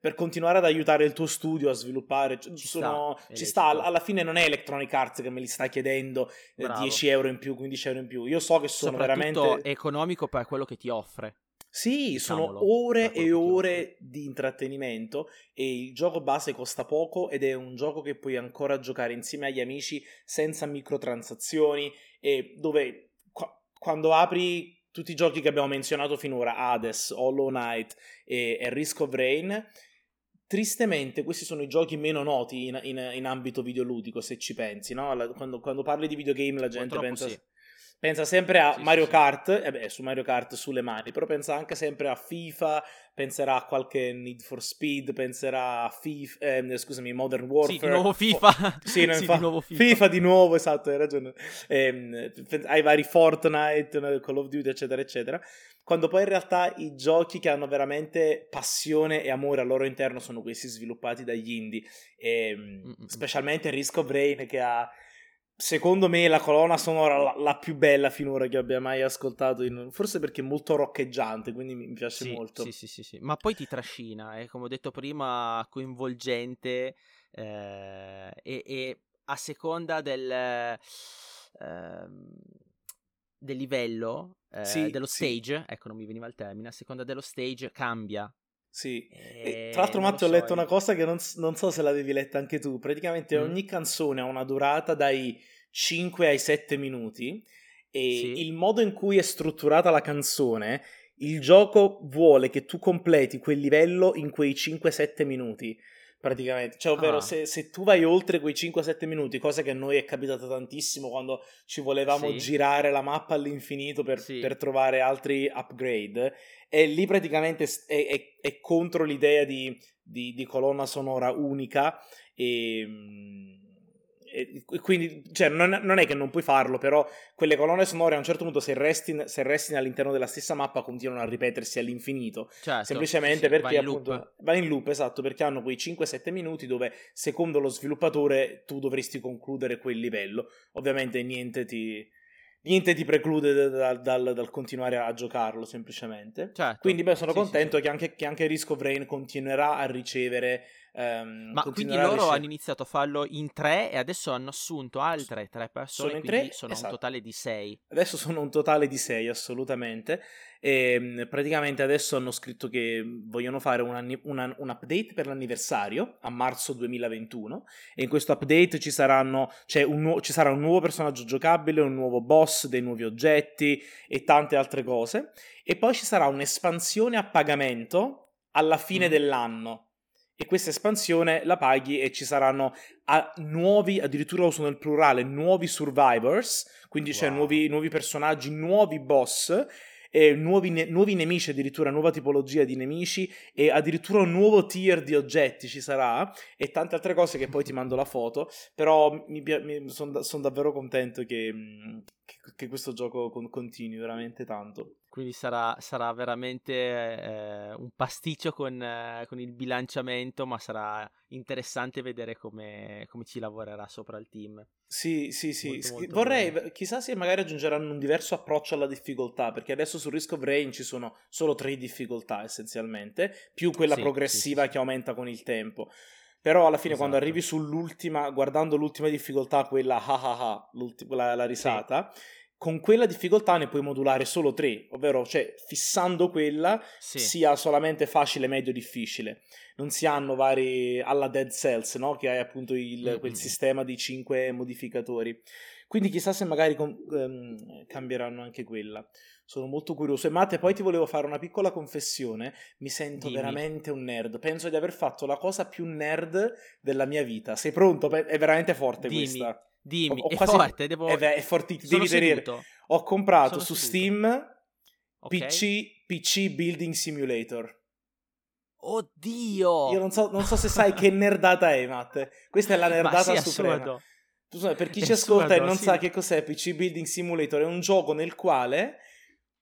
per continuare ad aiutare il tuo studio a sviluppare. Ci, sono, sta, ci sta, alla fine non è Electronic Arts che me li sta chiedendo eh, 10 euro in più, 15 euro in più. Io so che sono veramente economico per quello che ti offre. Sì, Diciamolo, sono ore e ore di intrattenimento e il gioco base costa poco ed è un gioco che puoi ancora giocare insieme agli amici senza microtransazioni e dove qu- quando apri tutti i giochi che abbiamo menzionato finora, Hades, Hollow Knight e, e Risk of Rain, tristemente questi sono i giochi meno noti in, in, in ambito videoludico, se ci pensi, no? quando, quando, parli di videogame la gente pensa... Sì. Pensa sempre a sì, Mario sì, Kart, e eh beh, su Mario Kart sulle mani, però pensa anche sempre a FIFA, penserà a qualche Need for Speed, penserà a FIFA, eh, scusami, Modern Warfare. Sì, di nuovo FIFA. Oh, sì, sì fa- di nuovo FIFA. FIFA di nuovo, esatto, hai ragione. Eh, ai vari Fortnite, Call of Duty, eccetera, eccetera. Quando poi in realtà i giochi che hanno veramente passione e amore al loro interno sono questi sviluppati dagli indie, e, ehm, specialmente Risk of Rain che ha secondo me la colonna sonora la, la, più bella finora che abbia mai ascoltato, in, forse perché è molto roccheggiante, quindi mi piace sì, molto. Sì, sì, sì, sì, ma poi ti trascina, eh, come ho detto prima, coinvolgente eh, e, e, a seconda del, eh, del livello, eh, sì, dello stage, sì. ecco non mi veniva il termine, a seconda dello stage cambia. Sì, e, tra l'altro Matteo so, ho letto una cosa che non, non, so se l'avevi letta anche tu, praticamente mm. ogni canzone ha una durata dai 5 ai 7 minuti e sì. il modo in cui è strutturata la canzone, il gioco vuole che tu completi quel livello in quei 5-7 minuti praticamente. Cioè, ovvero, ah. se, se, tu vai oltre quei 5-7 minuti, cosa che a noi è capitato tantissimo quando ci volevamo sì. girare la mappa all'infinito per, sì. per, trovare altri upgrade, e lì praticamente è, è, è contro l'idea di, di, di, colonna sonora unica e mm, e quindi cioè, non, non, è che non puoi farlo, però quelle colonne sonore a un certo punto, se resti, se resti all'interno della stessa mappa, continuano a ripetersi all'infinito. Certo, semplicemente sì, perché va in, appunto, va in loop, esatto, perché hanno quei 5-7 minuti dove, secondo lo sviluppatore, tu dovresti concludere quel livello. Ovviamente niente ti, niente ti preclude dal, dal, dal, continuare a giocarlo semplicemente. Certo, Quindi beh, sono sì, contento sì, che, anche, che, anche, Risk of Rain continuerà a ricevere Um, Ma quindi loro hanno iniziato a farlo in tre e adesso hanno assunto altre tre persone, sono in tre, sono esatto. un totale di sei. Adesso sono un totale di sei, assolutamente. E ehm, praticamente adesso hanno scritto che vogliono fare un, una, un, update per l'anniversario a marzo 2021 e in questo update ci, saranno, cioè un nu- ci sarà un nuovo personaggio giocabile, un nuovo boss, dei nuovi oggetti e tante altre cose. E poi ci sarà un'espansione a pagamento alla fine mm. dell'anno e questa espansione la paghi e ci saranno a, nuovi, addirittura uso nel plurale, nuovi survivors, quindi wow. c'è nuovi, nuovi, personaggi, nuovi boss, eh, nuovi, ne- nuovi, nemici, addirittura nuova tipologia di nemici e addirittura un nuovo tier di oggetti ci sarà e tante altre cose che poi ti mando la foto, però sono da- son davvero contento che, che, che questo gioco con- continui veramente tanto. Quindi sarà, sarà veramente eh, un pasticcio con, eh, con, il bilanciamento, ma sarà interessante vedere come, come, ci lavorerà sopra il team. Sì, sì, sì. Molto, molto Vorrei, bene. chissà se magari aggiungeranno un diverso approccio alla difficoltà, perché adesso su Risk of Rain ci sono solo tre difficoltà essenzialmente, più quella sì, progressiva sì, sì. che aumenta con il tempo. Però alla fine, esatto. quando arrivi sull'ultima, guardando l'ultima difficoltà, quella ah ah ah, la, la risata, sì. Con quella difficoltà ne puoi modulare solo tre, ovvero, cioè, fissando quella, sì. sia solamente facile, medio, difficile. Non si hanno vari alla Dead Cells, no? Che hai appunto il, mm-hmm. quel sistema di cinque modificatori. Quindi chissà se magari com- um, cambieranno anche quella. Sono molto curioso. E Matte, poi ti volevo fare una piccola confessione. Mi sento Dimmi. veramente un nerd. Penso di aver fatto la cosa più nerd della mia vita. Sei pronto? È veramente forte Dimmi. questa. Dimmi, ho, ho è quasi... forte, devo... È, è fortissimo, devi tenere. Ho comprato Sono su seduto. Steam okay. PC, PC Building Simulator. Oddio! Io non so, non so se sai che nerdata è, Matte. Questa è la nerdata sì, suprema. Per chi ci ascolta e non sì. sa che cos'è PC Building Simulator, è un gioco nel quale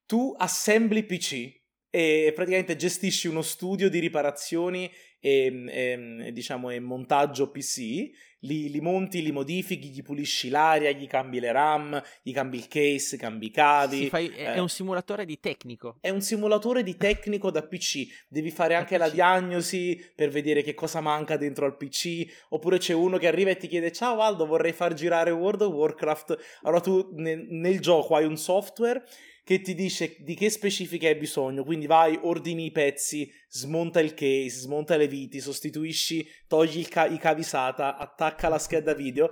tu assembli PC e praticamente gestisci uno studio di riparazioni e, e diciamo e montaggio PC, li, li, monti, li modifichi, gli pulisci l'aria, gli cambi le RAM, gli cambi il case, cambi i cavi. Fai, è eh. un simulatore di tecnico. È un simulatore di tecnico da PC. Devi fare anche la diagnosi per vedere che cosa manca dentro al PC. Oppure c'è uno che arriva e ti chiede: Ciao Aldo, vorrei far girare World of Warcraft. Allora tu nel, nel gioco hai un software che ti dice di che specifiche hai bisogno, quindi vai, ordini i pezzi, smonta il case, smonta le viti, sostituisci, togli ca- i cavi SATA, attacca la scheda video.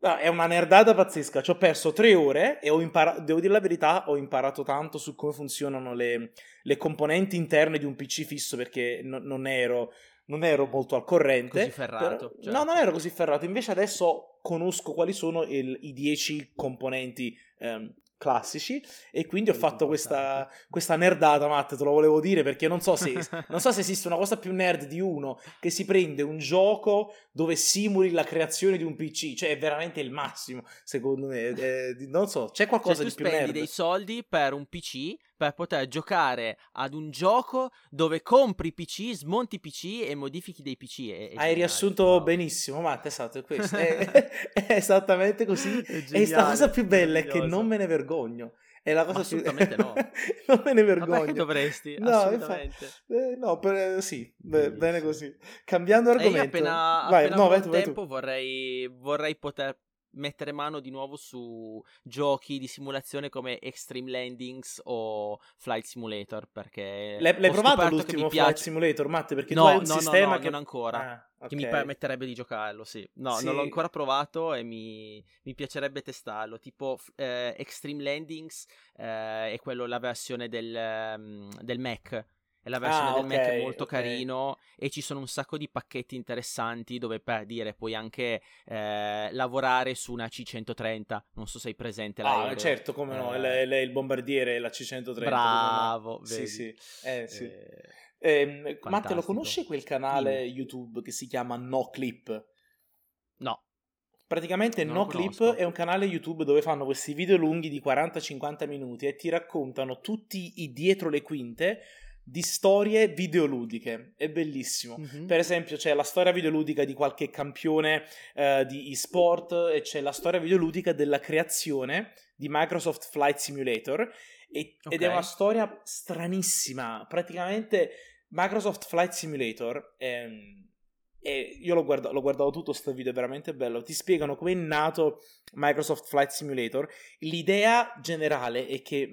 No, è una nerdata pazzesca, ci ho perso tre ore e ho imparato, devo dire la verità, ho imparato tanto su come funzionano le, le componenti interne di un PC fisso perché no, non ero non ero molto al corrente. Così ferrato. Però, certo. No, non ero così ferrato. Invece adesso conosco quali sono il, i 10 componenti ehm, classici e quindi ho fatto questa, questa, nerdata, Matt, te lo volevo dire perché non so, se, non so se esiste una cosa più nerd di uno che si prende un gioco dove simuli la creazione di un PC, cioè è veramente il massimo, secondo me, eh, non so, c'è qualcosa cioè, di più nerd. spendi dei soldi per un PC per poter giocare ad un gioco dove compri PC, smonti PC e modifichi dei PC. È, è Hai riassunto wow. benissimo, Matt, esatto, è questo. è, è, esattamente così. È e sta cosa più bella è che non me ne vergogno. È la cosa assolutamente più... no. non me ne vergogno. Perché dovresti? No, assolutamente. Eh, no, per, sì, beh, bene così. Cambiando argomento. E io appena, vai, appena no, vai, tu, tempo vai vorrei, vorrei poter mettere mano di nuovo su giochi di simulazione come Extreme Landings o Flight Simulator perché l'hai, l'hai provato l'ultimo. Flight Simulator Matte perché no, tu hai un no, sistema no, no, che non ancora ah, okay. che mi permetterebbe di giocarlo sì no sì. non l'ho ancora provato e mi, mi piacerebbe testarlo tipo eh, Extreme Landings eh, è quello la versione del, um, del Mac e la versione ah, del okay, Mac è molto okay. carino e ci sono un sacco di pacchetti interessanti dove per dire puoi anche eh, lavorare su una C130 non so se hai presente la ah certo come no eh, è, il bombardiere la C130 bravo no? sì sì, eh, sì. Eh, eh, Matte lo conosci quel canale Dimmi. YouTube che si chiama No Clip? no Praticamente non No Clip è un canale YouTube dove fanno questi video lunghi di 40-50 minuti e ti raccontano tutti i dietro le quinte di storie videoludiche. È bellissimo. Mm-hmm. Per esempio, c'è la storia videoludica di qualche campione uh, di eSport e c'è la storia videoludica della creazione di Microsoft Flight Simulator. E, okay. Ed è una storia stranissima. Praticamente, Microsoft Flight Simulator. È, e io l'ho, guardato, l'ho guardato tutto questo video, è veramente bello. Ti spiegano come è nato Microsoft Flight Simulator. L'idea generale è che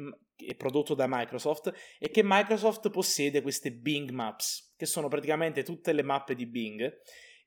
prodotto da Microsoft è che Microsoft possiede queste Bing Maps, che sono praticamente tutte le mappe di Bing.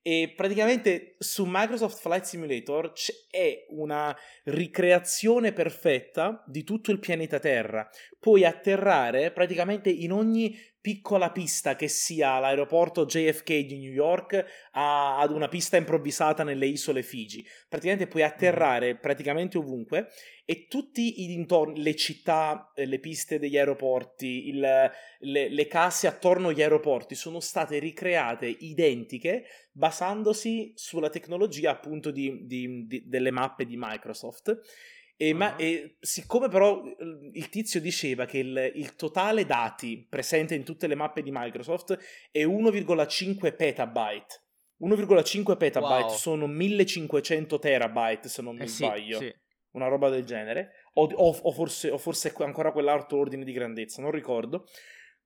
E praticamente su Microsoft Flight Simulator c'è una ricreazione perfetta di tutto il pianeta Terra. Puoi atterrare praticamente in ogni piccola pista che sia l'aeroporto JFK di New York a, ad una pista improvvisata nelle isole Fiji. Praticamente puoi atterrare praticamente ovunque e tutti i dintorni, le città, eh, le piste degli aeroporti, il, le, le casse attorno agli aeroporti sono state ricreate identiche basandosi sulla tecnologia appunto di, di, di, delle mappe di Microsoft. E, ma, e, siccome però il tizio diceva che il, il, totale dati presente in tutte le mappe di Microsoft è 1,5 petabyte. 1,5 petabyte wow. sono 1500 terabyte se non mi eh sbaglio. Sì, sì. Una roba del genere. O, o, o, forse, o forse ancora quell'altro ordine di grandezza, non ricordo.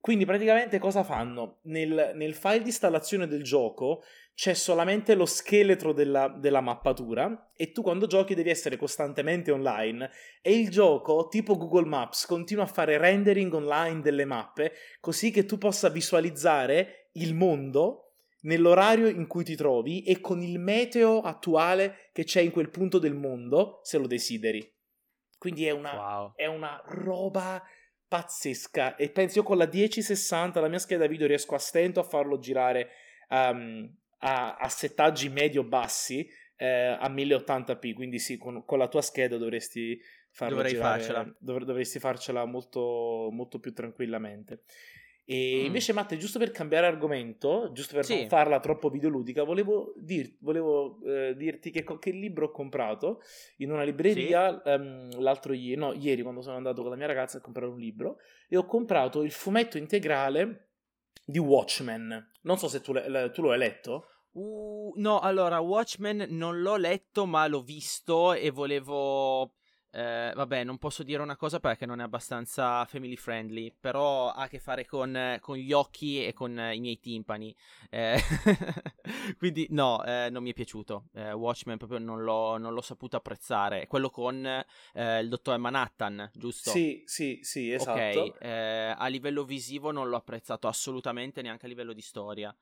Quindi praticamente cosa fanno? Nel, nel file di installazione del gioco c'è solamente lo scheletro della, della, mappatura e tu quando giochi devi essere costantemente online e il gioco, tipo Google Maps, continua a fare rendering online delle mappe così che tu possa visualizzare il mondo nell'orario in cui ti trovi e con il meteo attuale che c'è in quel punto del mondo, se lo desideri. Quindi è una, wow. è una roba pazzesca e penso io con la 1060 la mia scheda video riesco a stento a farlo girare um, a, a settaggi medio-bassi eh, a 1080p, quindi sì, con, con, la tua scheda dovresti farlo Dovrei girare, farcela. Dov- dovresti farcela molto, molto più tranquillamente. E mm. invece, Matte, giusto per cambiare argomento, giusto per sì. non farla troppo videoludica, volevo, dir- volevo eh, dirti che, che, libro ho comprato in una libreria sì. um, l'altro ieri, no, ieri quando sono andato con la mia ragazza a comprare un libro e ho comprato il fumetto integrale di Watchmen. Non so se tu, le, tu lo hai letto. Uh, no, allora, Watchmen non l'ho letto, ma l'ho visto e volevo eh, vabbè, non posso dire una cosa perché non è abbastanza family friendly, però ha a che fare con, con gli occhi e con i miei timpani. Eh, quindi no, eh, non mi è piaciuto. Eh, Watchmen proprio non l'ho, non l'ho, saputo apprezzare. Quello con eh, il dottore Manhattan, giusto? Sì, sì, sì, esatto. Ok, eh, a livello visivo non l'ho apprezzato assolutamente, neanche a livello di storia.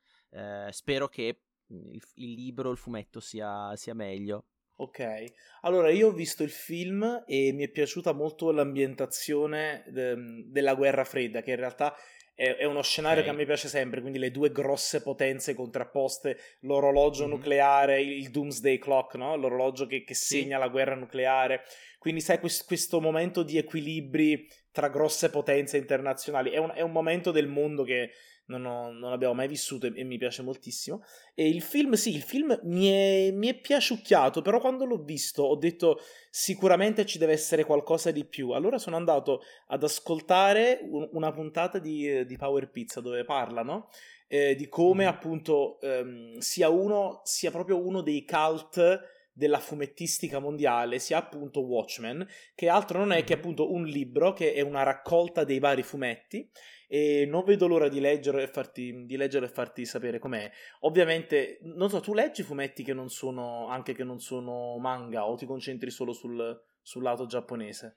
spero che il, il libro, il fumetto sia, sia meglio. Ok, allora io ho visto il film e mi è piaciuta molto l'ambientazione de- della guerra fredda, che in realtà è, è uno scenario okay. che a me piace sempre, quindi le due grosse potenze contrapposte, l'orologio mm-hmm. nucleare, il Doomsday Clock, no? l'orologio che, che segna sì. la guerra nucleare, quindi sai questo, questo, momento di equilibri tra grosse potenze internazionali, è un, è un momento del mondo che non, ho, non abbiamo mai vissuto e, e, mi piace moltissimo. E il film, sì, il film mi è, mi è piaciucchiato, però quando l'ho visto ho detto sicuramente ci deve essere qualcosa di più. Allora sono andato ad ascoltare un, una puntata di, di, Power Pizza dove parlano eh, di come mm. appunto ehm, sia uno, sia proprio uno dei cult della fumettistica mondiale sia appunto Watchmen, che altro non è che appunto un libro che è una raccolta dei vari fumetti e non vedo l'ora di leggere e farti, leggere e farti sapere com'è. Ovviamente, non so, tu leggi fumetti che non sono, anche che non sono manga o ti concentri solo sul, sul lato giapponese?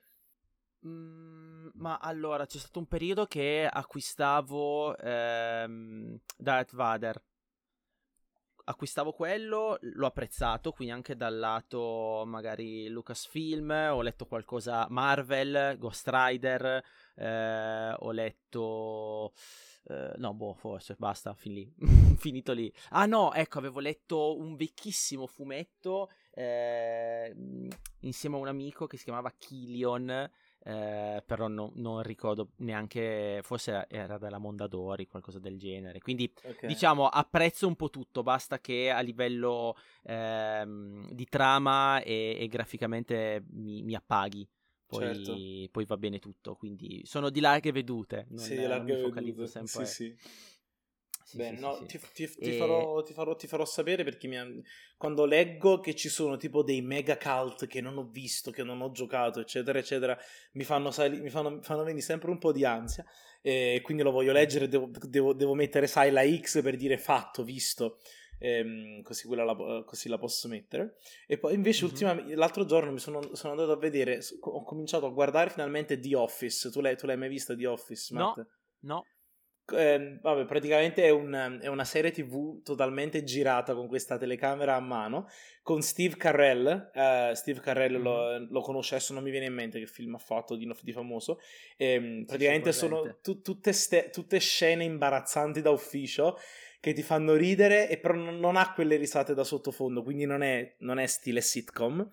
Mm, ma allora, c'è stato un periodo che acquistavo ehm, Darth Vader acquistavo quello, l'ho apprezzato, quindi anche dal lato magari Lucasfilm, ho letto qualcosa Marvel, Ghost Rider, eh, ho letto... Eh, no, boh, forse, basta, fin lì. finito lì. Ah no, ecco, avevo letto un vecchissimo fumetto eh, insieme a un amico che si chiamava Killion, eh, però no, non ricordo neanche, forse era della Mondadori, qualcosa del genere. Quindi okay. diciamo apprezzo un po' tutto, basta che a livello ehm, di trama e, e graficamente mi, mi, appaghi. Poi, certo. poi, va bene tutto, quindi sono di larghe vedute. Non, sì, di larghe non mi focalizzo vedute. sempre. Sì, sì. Sì, Beh, sì, no, sì, ti, ti, ti, e... farò, ti, farò, ti, farò, sapere perché ha... quando leggo che ci sono tipo dei mega cult che non ho visto, che non ho giocato, eccetera, eccetera, mi fanno, sali... mi fanno, fanno venire sempre un po' di ansia. E quindi lo voglio leggere, devo, devo, devo mettere, sai, la X per dire fatto, visto. Ehm, così, la, così, la, posso mettere. E poi invece, mm-hmm. ultima, l'altro giorno mi sono, sono, andato a vedere, ho cominciato a guardare finalmente The Office. Tu l'hai, tu l'hai mai vista The Office? Matt? No, no. Eh, vabbè, praticamente è, un, è, una serie tv totalmente girata con questa telecamera a mano con Steve Carell. Uh, Steve Carell mm-hmm. lo, lo, conosce adesso, non mi viene in mente che film ha fatto di, di famoso. E, praticamente sono tu, tutte, ste, tutte, scene imbarazzanti da ufficio che ti fanno ridere, e però non, ha quelle risate da sottofondo, quindi non è, non è stile sitcom.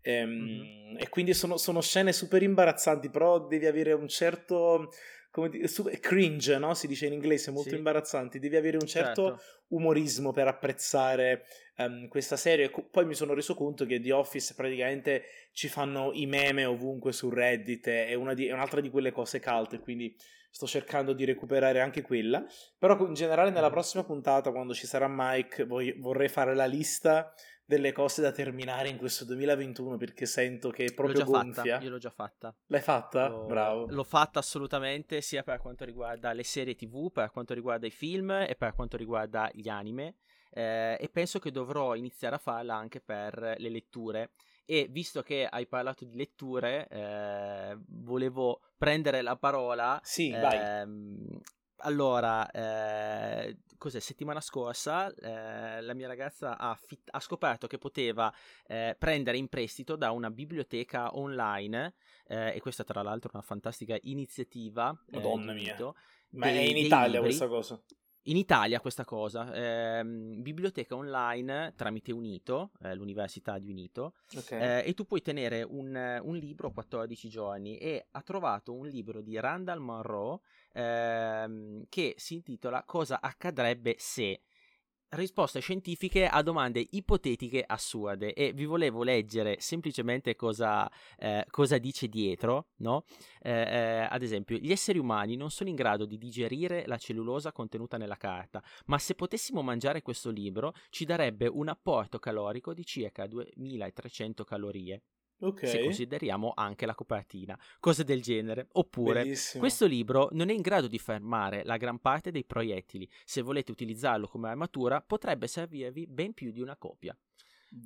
E, mm-hmm. e quindi sono, sono scene super imbarazzanti, però devi avere un certo come di, cringe, no? Si dice in inglese, molto sì. imbarazzanti. Devi avere un certo, certo. umorismo per apprezzare um, questa serie. Poi mi sono reso conto che The Office praticamente ci fanno i meme ovunque su Reddit. È, una di, è un'altra di quelle cose cult, quindi sto cercando di recuperare anche quella. Però in generale nella prossima puntata, quando ci sarà Mike, voglio, vorrei fare la lista delle cose da terminare in questo 2021 perché sento che è proprio l'ho già gonfia. Fatta, io l'ho già fatta. L'hai fatta? L'ho, Bravo. L'ho fatta assolutamente sia per quanto riguarda le serie TV, per quanto riguarda i film e per quanto riguarda gli anime. Eh, e penso che dovrò iniziare a farla anche per le letture. E visto che hai parlato di letture, eh, volevo prendere la parola. Sì, ehm, vai. Allora, eh, cos'è? Settimana scorsa eh, la mia ragazza ha, fit- ha scoperto che poteva eh, prendere in prestito da una biblioteca online, eh, e questa tra l'altro è una fantastica iniziativa. eh, Madonna mia. Ma è dei- in dei Italia libri. questa cosa. In Italia questa cosa, ehm, biblioteca online tramite Unito, eh, l'Università di Unito, Ok. eh, e tu puoi tenere un, un libro 14 giorni e ha trovato un libro di Randall Monroe ehm, che si intitola Cosa accadrebbe se risposte scientifiche a domande ipotetiche assurde e vi volevo leggere semplicemente cosa, eh, cosa dice dietro, no? Eh, eh, ad esempio, gli esseri umani non sono in grado di digerire la cellulosa contenuta nella carta, ma se potessimo mangiare questo libro ci darebbe un apporto calorico di circa 2300 calorie, ok. se consideriamo anche la copertina, cose del genere. Oppure, Bellissimo. questo libro non è in grado di fermare la gran parte dei proiettili. Se volete utilizzarlo come armatura, potrebbe servirvi ben più di una copia.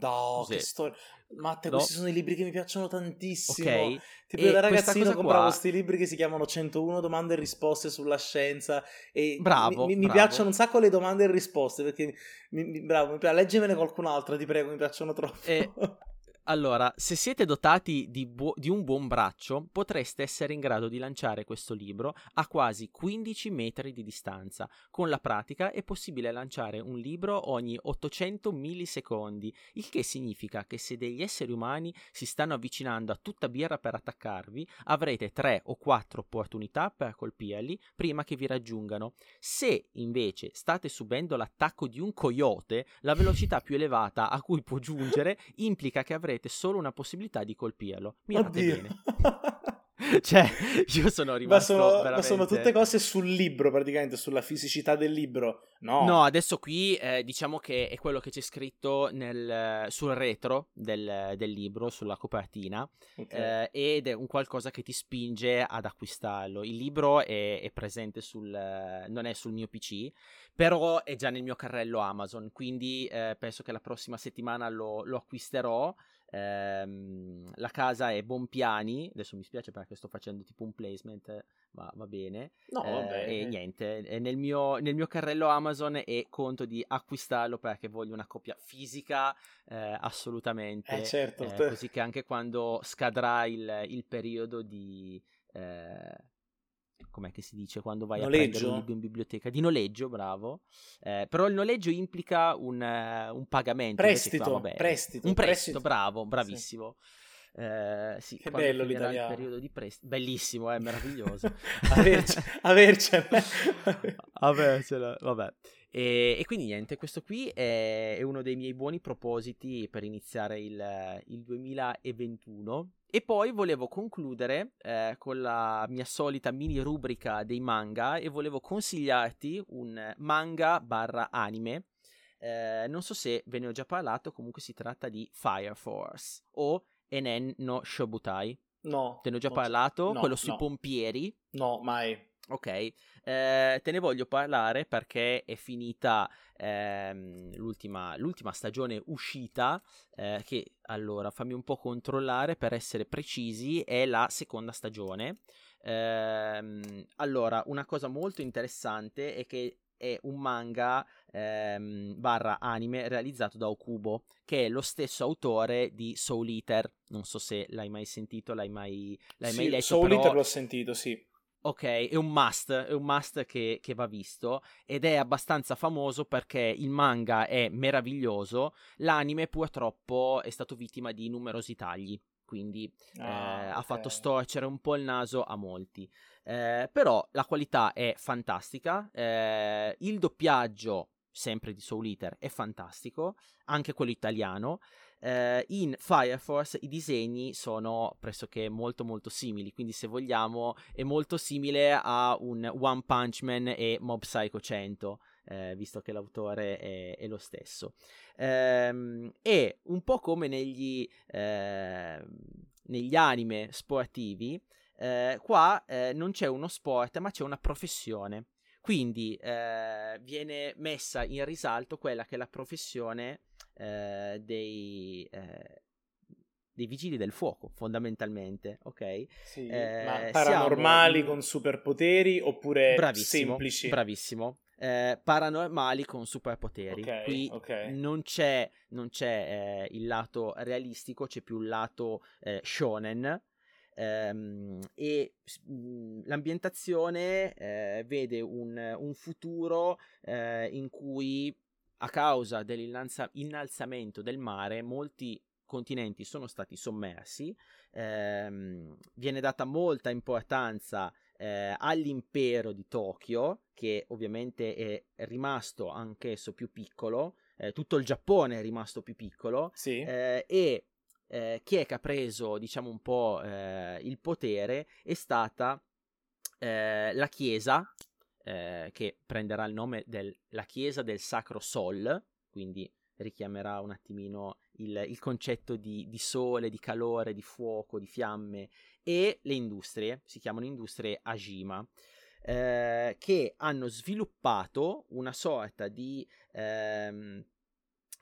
No, Sì. che storia. Matte, No. questi sono i libri che mi piacciono tantissimo. Ok? Tipo, E da ragazzino compravo questi libri che si chiamano 101 domande e risposte sulla scienza. E Bravo, mi, mi- bravo. piacciono un sacco le domande e risposte perché, mi, mi- bravo, mi leggemene qualcun'altra, ti prego, mi piacciono troppo. E- Allora, se siete dotati di, buo- di un buon braccio, potreste essere in grado di lanciare questo libro a quasi 15 metri di distanza. Con la pratica è possibile lanciare un libro ogni 800 millisecondi, il che significa che se degli esseri umani si stanno avvicinando a tutta birra per attaccarvi, avrete 3 o 4 opportunità per colpirli prima che vi raggiungano. Se invece state subendo l'attacco di un coyote, la velocità più elevata a cui può giungere implica che avrete solo una possibilità di colpirlo. Mirate Oddio. bene. Cioè, io sono ma, rimasto sono, ma veramente... sono tutte cose sul libro, praticamente, sulla fisicità del libro. No. No, adesso qui eh, diciamo che è quello che c'è scritto nel- sul retro del, del libro, sulla copertina, Ok. eh, ed è un qualcosa che ti spinge ad acquistarlo. Il libro è, è presente sul, non è sul mio PC, però è già nel mio carrello Amazon, quindi eh, penso che la prossima settimana lo, lo acquisterò. Ehm, la casa è Bompiani, adesso mi spiace perché sto facendo tipo un placement, ma va bene. no, Eh, vabbè. e niente, è nel mio, nel mio carrello Amazon e conto di acquistarlo perché voglio una copia fisica eh, assolutamente. Eh, certo. eh, così che anche quando scadrà il, il periodo di... eh, com'è che si dice quando vai a prendere Noleggio? un libro in biblioteca? Di noleggio, bravo. Eh, però il noleggio implica un, eh, un pagamento. Prestito, qua, vabbè, prestito, Un prestito, prestito. bravo, bravissimo. Eh, sì, Che bello l'italiano. il periodo di prestito. Bellissimo, è meraviglioso. Averce- avercene. Avercela, vabbè. E, e quindi niente, questo qui è, è uno dei miei buoni propositi per iniziare il, il 2021. E poi volevo concludere eh, con la mia solita mini rubrica dei manga e volevo consigliarti un manga barra anime. Eh, non so se ve ne ho già parlato, comunque si tratta di Fire Force o Enen no Shobutai. No. Te ne ho già parlato, no, quello sui no. pompieri. No, mai. Ok, eh, te ne voglio parlare perché è finita ehm, l'ultima, l'ultima stagione uscita, eh, che allora fammi un po' controllare per essere precisi, è la seconda stagione. Ehm, allora, una cosa molto interessante è che è un manga ehm, barra anime realizzato da Okubo, che è lo stesso autore di Soul Eater. Non so se l'hai mai sentito, l'hai mai, l'hai mai Sì, letto. Soul però... Eater l'ho sentito, sì. Ok, è un must, è un must che, che va visto ed è abbastanza famoso perché il manga è meraviglioso, l'anime purtroppo è stato vittima di numerosi tagli, quindi eh, Ah, ha fatto storcere un po' il naso a molti. Eh, però la qualità è fantastica, eh, il doppiaggio, sempre di Soul Eater, è fantastico, anche quello italiano. Eh, in Fire Force i disegni sono pressoché molto molto simili, quindi se vogliamo è molto simile a un One Punch Man e Mob Psycho 100. eh, visto che l'autore è, è lo stesso. Ehm, e un po' come negli, eh, negli anime sportivi, eh, qua eh, non c'è uno sport, ma c'è una professione. Quindi eh, viene messa in risalto quella che è la professione eh, dei, eh, dei vigili del fuoco, fondamentalmente, ok? Sì, eh, ma paranormali siamo... con superpoteri oppure bravissimo, semplici? Bravissimo. Eh, paranormali con superpoteri. Okay, Qui okay. non c'è, non c'è eh, il lato realistico, c'è più il lato eh, shonen. Ehm, e mh, l'ambientazione eh, vede un, un futuro eh, in cui a causa dell'innalzamento del mare molti continenti sono stati sommersi, ehm, viene data molta importanza eh, all'impero di Tokyo, che ovviamente è rimasto anch'esso più piccolo, eh, tutto il Giappone è rimasto più piccolo, sì. eh, e eh, chi è che ha preso, diciamo un po', eh, il potere è stata eh, la Chiesa, che prenderà il nome della Chiesa del Sacro Sol, quindi richiamerà un attimino il, il concetto di, di, sole, di calore, di fuoco, di fiamme e le industrie, si chiamano industrie Ajima, eh, che hanno sviluppato una sorta di, ehm,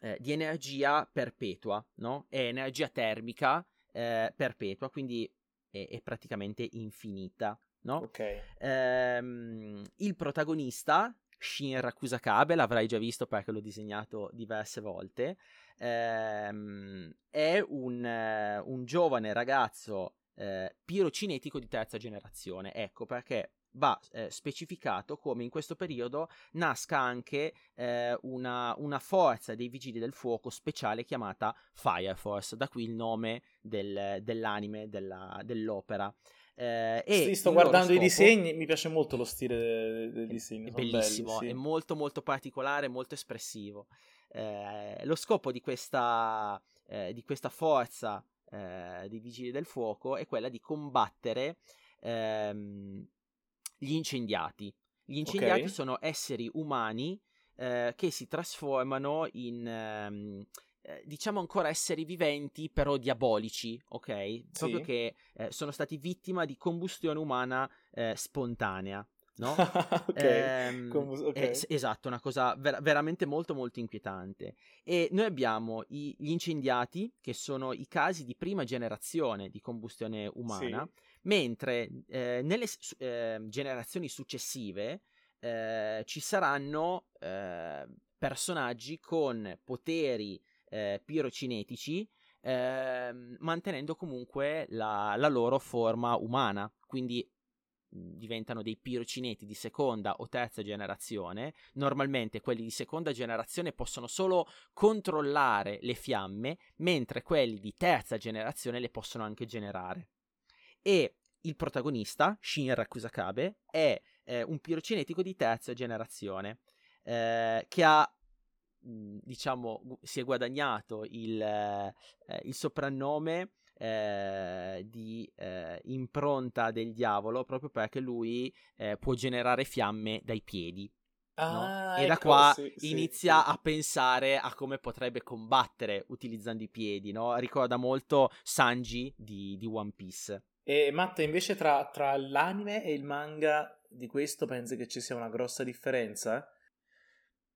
eh, di energia perpetua, no? È energia termica eh, perpetua, quindi è, è praticamente infinita. No? Okay. Ehm, il protagonista Shin Rakusakabe, l'avrai già visto perché l'ho disegnato diverse volte, ehm, è un, uh, un, giovane ragazzo uh, pirocinetico di terza generazione. Ecco perché va eh, specificato come in questo periodo nasca anche eh, una, una, forza dei vigili del fuoco speciale chiamata Fire Force, da qui il nome del, dell'anime, della, dell'opera. Eh, sì, sto guardando scopo... i disegni, mi piace molto lo stile del, del disegno. È bellissimo, belli, sì. è molto molto particolare, molto espressivo. Eh, lo scopo di questa, eh, di questa forza eh, dei vigili del fuoco è quella di combattere ehm, gli incendiati. Gli incendiati okay. sono esseri umani eh, che si trasformano in ehm, eh, diciamo ancora esseri viventi, però diabolici, ok? Proprio sì. che eh, sono stati vittima di combustione umana eh, spontanea. No? ok, ehm, Combus- okay. Es- esatto, una cosa ver- veramente molto molto inquietante. E noi abbiamo i- gli incendiati, che sono i casi di prima generazione di combustione umana, sì. mentre eh, nelle su- ehm, generazioni successive eh, ci saranno eh, personaggi con poteri eh, pirocinetici, eh, mantenendo comunque la, la, loro forma umana, quindi diventano dei pirocineti di seconda o terza generazione. Normalmente quelli di seconda generazione possono solo controllare le fiamme, mentre quelli di terza generazione le possono anche generare. E il protagonista, Shin Rakusakabe, è eh, un pirocinetico di terza generazione. Eh, che ha diciamo, si è guadagnato il, eh, il soprannome eh, di eh, impronta del diavolo proprio perché lui eh, può generare fiamme dai piedi. Ah, no? E da ecco, qua sì, inizia sì, a pensare a come potrebbe combattere utilizzando i piedi. No? Ricorda molto Sanji di, di One Piece. E Matt, invece tra, tra l'anime e il manga di questo pensi che ci sia una grossa differenza?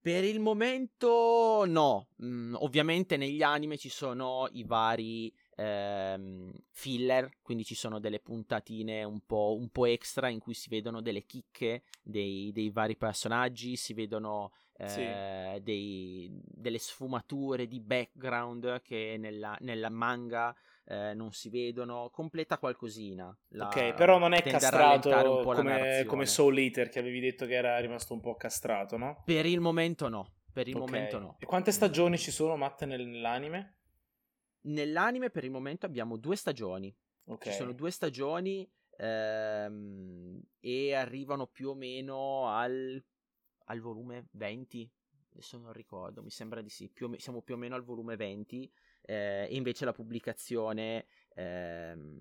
Per il momento no, mm, ovviamente negli anime ci sono i vari ehm, filler, quindi ci sono delle puntatine un po', un po', extra in cui si vedono delle chicche dei, dei vari personaggi, si vedono eh, sì. dei, delle sfumature di background che nella, nella manga eh, non si vedono, completa qualcosina. La, ok, però non è castrato come, come Soul Eater che avevi detto che era rimasto un po' castrato, no? Per il momento no, per il okay. momento no. E quante stagioni ci sono, Matt, nell'anime? Nell'anime per il momento abbiamo due stagioni. Okay. Ci sono due stagioni ehm, e arrivano più o meno al, al volume 20. Adesso non ricordo, mi sembra di sì. Più siamo più o meno al volume 20 eh, e invece la pubblicazione ehm,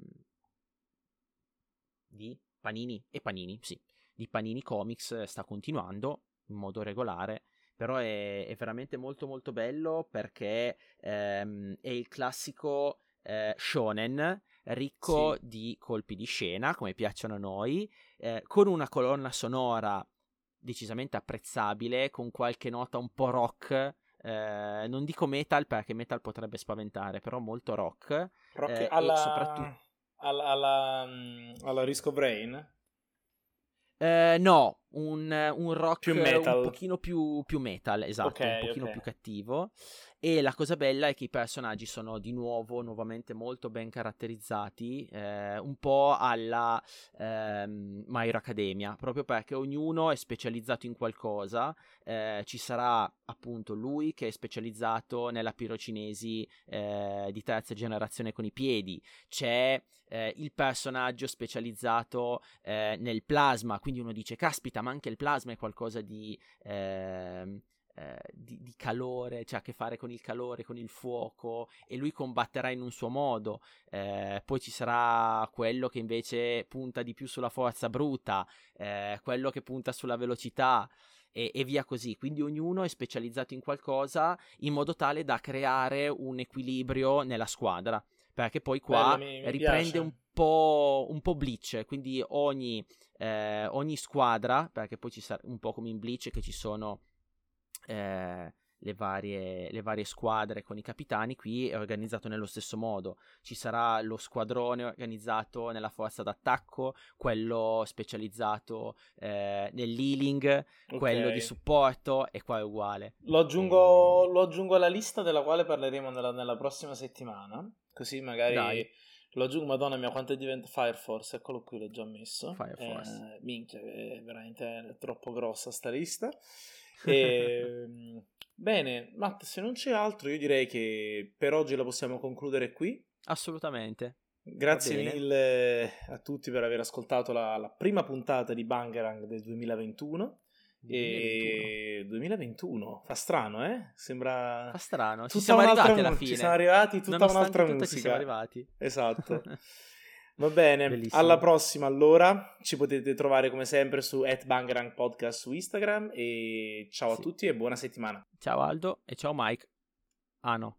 di Panini e Panini, sì, di Panini Comics sta continuando, in modo regolare però è, è, veramente molto molto bello perché ehm, è il classico eh, shonen ricco sì. di colpi di scena come piacciono a noi eh, con una colonna sonora decisamente apprezzabile con qualche nota un po' rock eh, non dico metal perché metal potrebbe spaventare però molto rock, rock eh, alla... soprattutto alla, alla, mm, alla Risk of Rain? Eh, no, un, un, rock un pochino più, più metal, esatto, okay, un pochino okay. più cattivo. E la cosa bella è che i personaggi sono di nuovo, nuovamente molto ben caratterizzati, eh, un po' alla eh, My Hero Academia, proprio perché ognuno è specializzato in qualcosa. Eh, ci sarà appunto lui che è specializzato nella pirocinesi eh, di terza generazione con i piedi, c'è eh, il personaggio specializzato eh, nel plasma, quindi uno dice caspita, ma anche il plasma è qualcosa di... Eh, di, di, calore, cioè a che fare con il calore, con il fuoco, e lui combatterà in un suo modo. Eh, poi ci sarà quello che invece punta di più sulla forza bruta, eh, quello che punta sulla velocità. E, e, via così. Quindi ognuno è specializzato in qualcosa in modo tale da creare un equilibrio nella squadra. Perché poi qua Bello, mi, mi riprende un po', un po' Bleach, quindi ogni, eh, ogni squadra, perché poi ci sarà un po' come in Bleach che ci sono eh, le, varie, le, varie, squadre con i capitani, qui è organizzato nello stesso modo. Ci sarà lo squadrone organizzato nella forza d'attacco, quello specializzato eh, nell'healing, okay. quello di supporto e qua è uguale. Lo aggiungo, e... lo aggiungo alla lista della quale parleremo nella, nella prossima settimana, così magari... Dai. Lo aggiungo, madonna mia, quanto è diventato Fire Force, eccolo qui, l'ho già messo. Fire Force. Eh, minchia, è veramente troppo grossa sta lista. E, ehm, bene, Matt, se non c'è altro, io direi che per oggi la possiamo concludere qui. Assolutamente. Grazie mille a tutti per aver ascoltato la, la prima puntata di Bangerang del 2021. 2021. E 2021 fa strano, eh? Sembra fa strano. Ci siamo arrivati alla fine. Ci siamo arrivati tutta un'altra musica. Ci siamo arrivati. Esatto. Va bene, Bellissimo. alla prossima allora. Ci potete trovare come sempre su @bangerang podcast su Instagram e ciao sì. a tutti e buona settimana. Ciao Aldo e ciao Mike. Ah no.